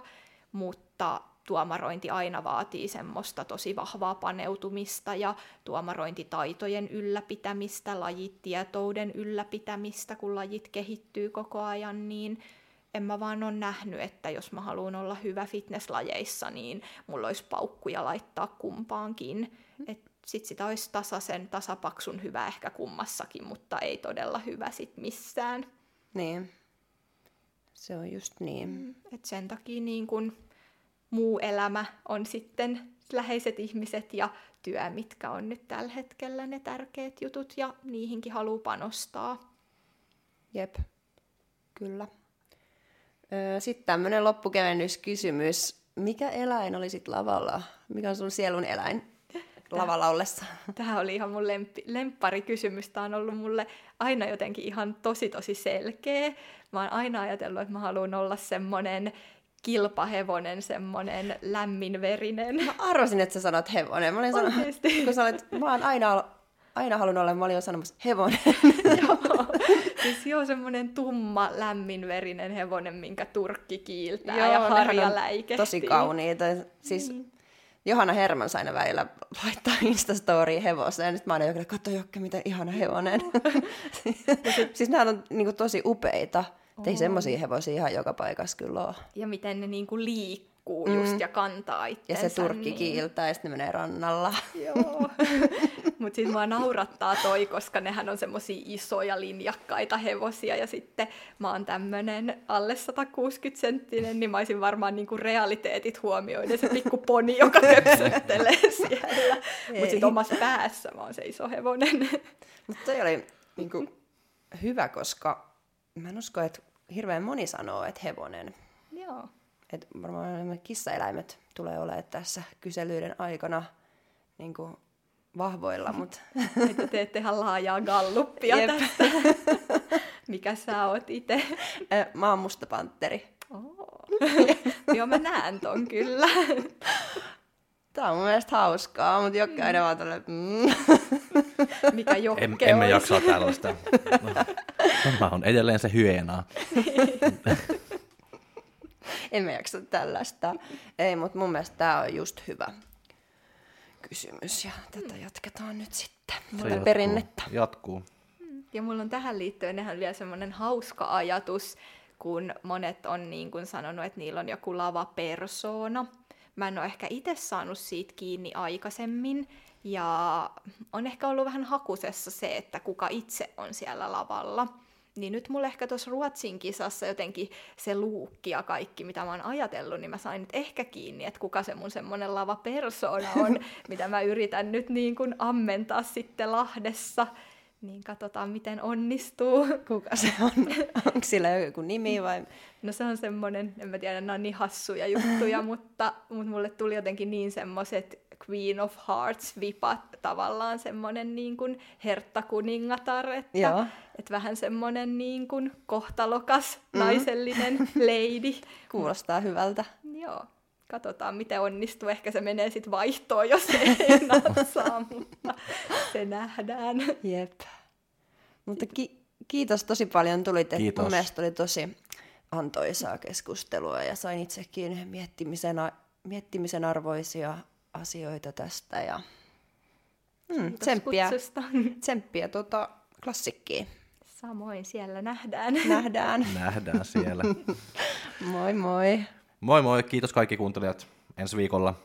mutta tuomarointi aina vaatii semmoista tosi vahvaa paneutumista ja tuomarointitaitojen ylläpitämistä, lajitietouden ylläpitämistä, kun lajit kehittyy koko ajan, niin en mä vaan ole nähnyt, että jos mä haluan olla hyvä fitnesslajeissa, niin mulla olisi paukkuja laittaa kumpaankin. Et sit sitä olisi tasaisen, tasapaksun hyvä ehkä kummassakin, mutta ei todella hyvä sit missään. Niin. Se on just niin. Mm, et sen takia niin kun muu elämä on sitten läheiset ihmiset ja työ, mitkä on nyt tällä hetkellä ne tärkeät jutut ja niihinkin haluaa panostaa. Jep, kyllä. Sitten tämmöinen loppukevennyskysymys. Mikä eläin oli sit lavalla? Mikä on sun sielun eläin lavalla ollessa? Tämä oli ihan mun lempi, lempparikysymys. Tämä on ollut mulle aina jotenkin ihan tosi tosi selkeä. Mä oon aina ajatellut, että mä haluan olla semmonen kilpahevonen, semmonen lämminverinen. Mä arvasin, että sä sanot hevonen. Mä olin sanonut, kun sä olet, mä oon aina, aina halunnut olla, mä olin jo sanomassa hevonen. joo, siis joo, semmoinen tumma, lämminverinen hevonen, minkä turkki kiiltää ja nehän harja läikehtii. Tosi kauniita. Siis Niin. Johanna Herman aina välillä laittaa Instastoriin hevoseen. Nyt mä aina jokin, katso Jokke, miten ihana hevonen. siis nämä on niinku tosi upeita. Ei semmoisia hevosia ihan joka paikassa kyllä ole. Ja miten ne niinku liikkuu just ja kantaa Ja itsensä. se turkki niin. kiiltää ja sitten ne menee rannalla. Joo. Mutta siis mua naurattaa toi, koska nehän on semmosia isoja linjakkaita hevosia ja sitten mä oon tämmönen alle 160 senttinen, niin mä olisin varmaan niinku realiteetit huomioiden se pikku poni, joka köpsöttelee siellä. Mutta sitten omassa päässä mä oon se iso hevonen. Mutta toi oli niinku hyvä, koska mä en usko, että hirveän moni sanoo, että hevonen. Joo. Et varmaan nämä kissaeläimet tulee olemaan tässä kyselyiden aikana niin kuin vahvoilla, mutta Että teette ihan laajaa galluppia Jep. tästä. Mikä sä oot itse? mä oon musta pantteri. Oh. Joo, mä näen ton kyllä. Tää on mun mielestä hauskaa, mutta jokainen vaan tällä, mm. Mikä jokke En, emme olisi. jaksa tällaista. No, mä on edelleen se hyena. emme jaksa tällaista. Ei, mutta mun mielestä tää on just hyvä kysymys ja tätä jatketaan nyt sitten. Se Tätä jatkuu. perinnettä. Jatkuu. Ja mulla on tähän liittyen ihan vielä semmoinen hauska ajatus, kun monet on niin kuin sanonut, että niillä on joku lavapersoona. Mä en ole ehkä itse saanut siitä kiinni aikaisemmin, ja on ehkä ollut vähän hakusessa se, että kuka itse on siellä lavalla. Niin nyt mulle ehkä tuossa Ruotsin kisassa jotenkin se luukki ja kaikki, mitä mä oon ajatellut, niin mä sain nyt ehkä kiinni, että kuka se mun semmonen lava persona on, mitä mä yritän nyt niin kuin ammentaa sitten Lahdessa. Niin katsotaan, miten onnistuu. Kuka se on? Onko sillä joku nimi vai? No se on semmoinen, en mä tiedä, nämä on niin hassuja juttuja, mutta, mutta mulle tuli jotenkin niin semmoiset Queen of Hearts vipat, tavallaan semmoinen niin kuin herttakuningatar, että, Joo. että vähän semmoinen niin kuin kohtalokas naisellinen lady. Kuulostaa hyvältä. Joo, katsotaan miten onnistuu. Ehkä se menee sitten vaihtoon, jos ei natsaa, mutta se nähdään. Jep. Mutta ki- kiitos tosi paljon tulit. että Kiitos. Mun mielestä oli tosi antoisaa keskustelua ja sain itsekin miettimisen, a- miettimisen arvoisia asioita tästä. Ja mm, tsemppiä, kutsusta. tsemppiä tota, klassikkiin. Samoin siellä nähdään. Nähdään. Nähdään siellä. moi moi. Moi moi, kiitos kaikki kuuntelijat. Ensi viikolla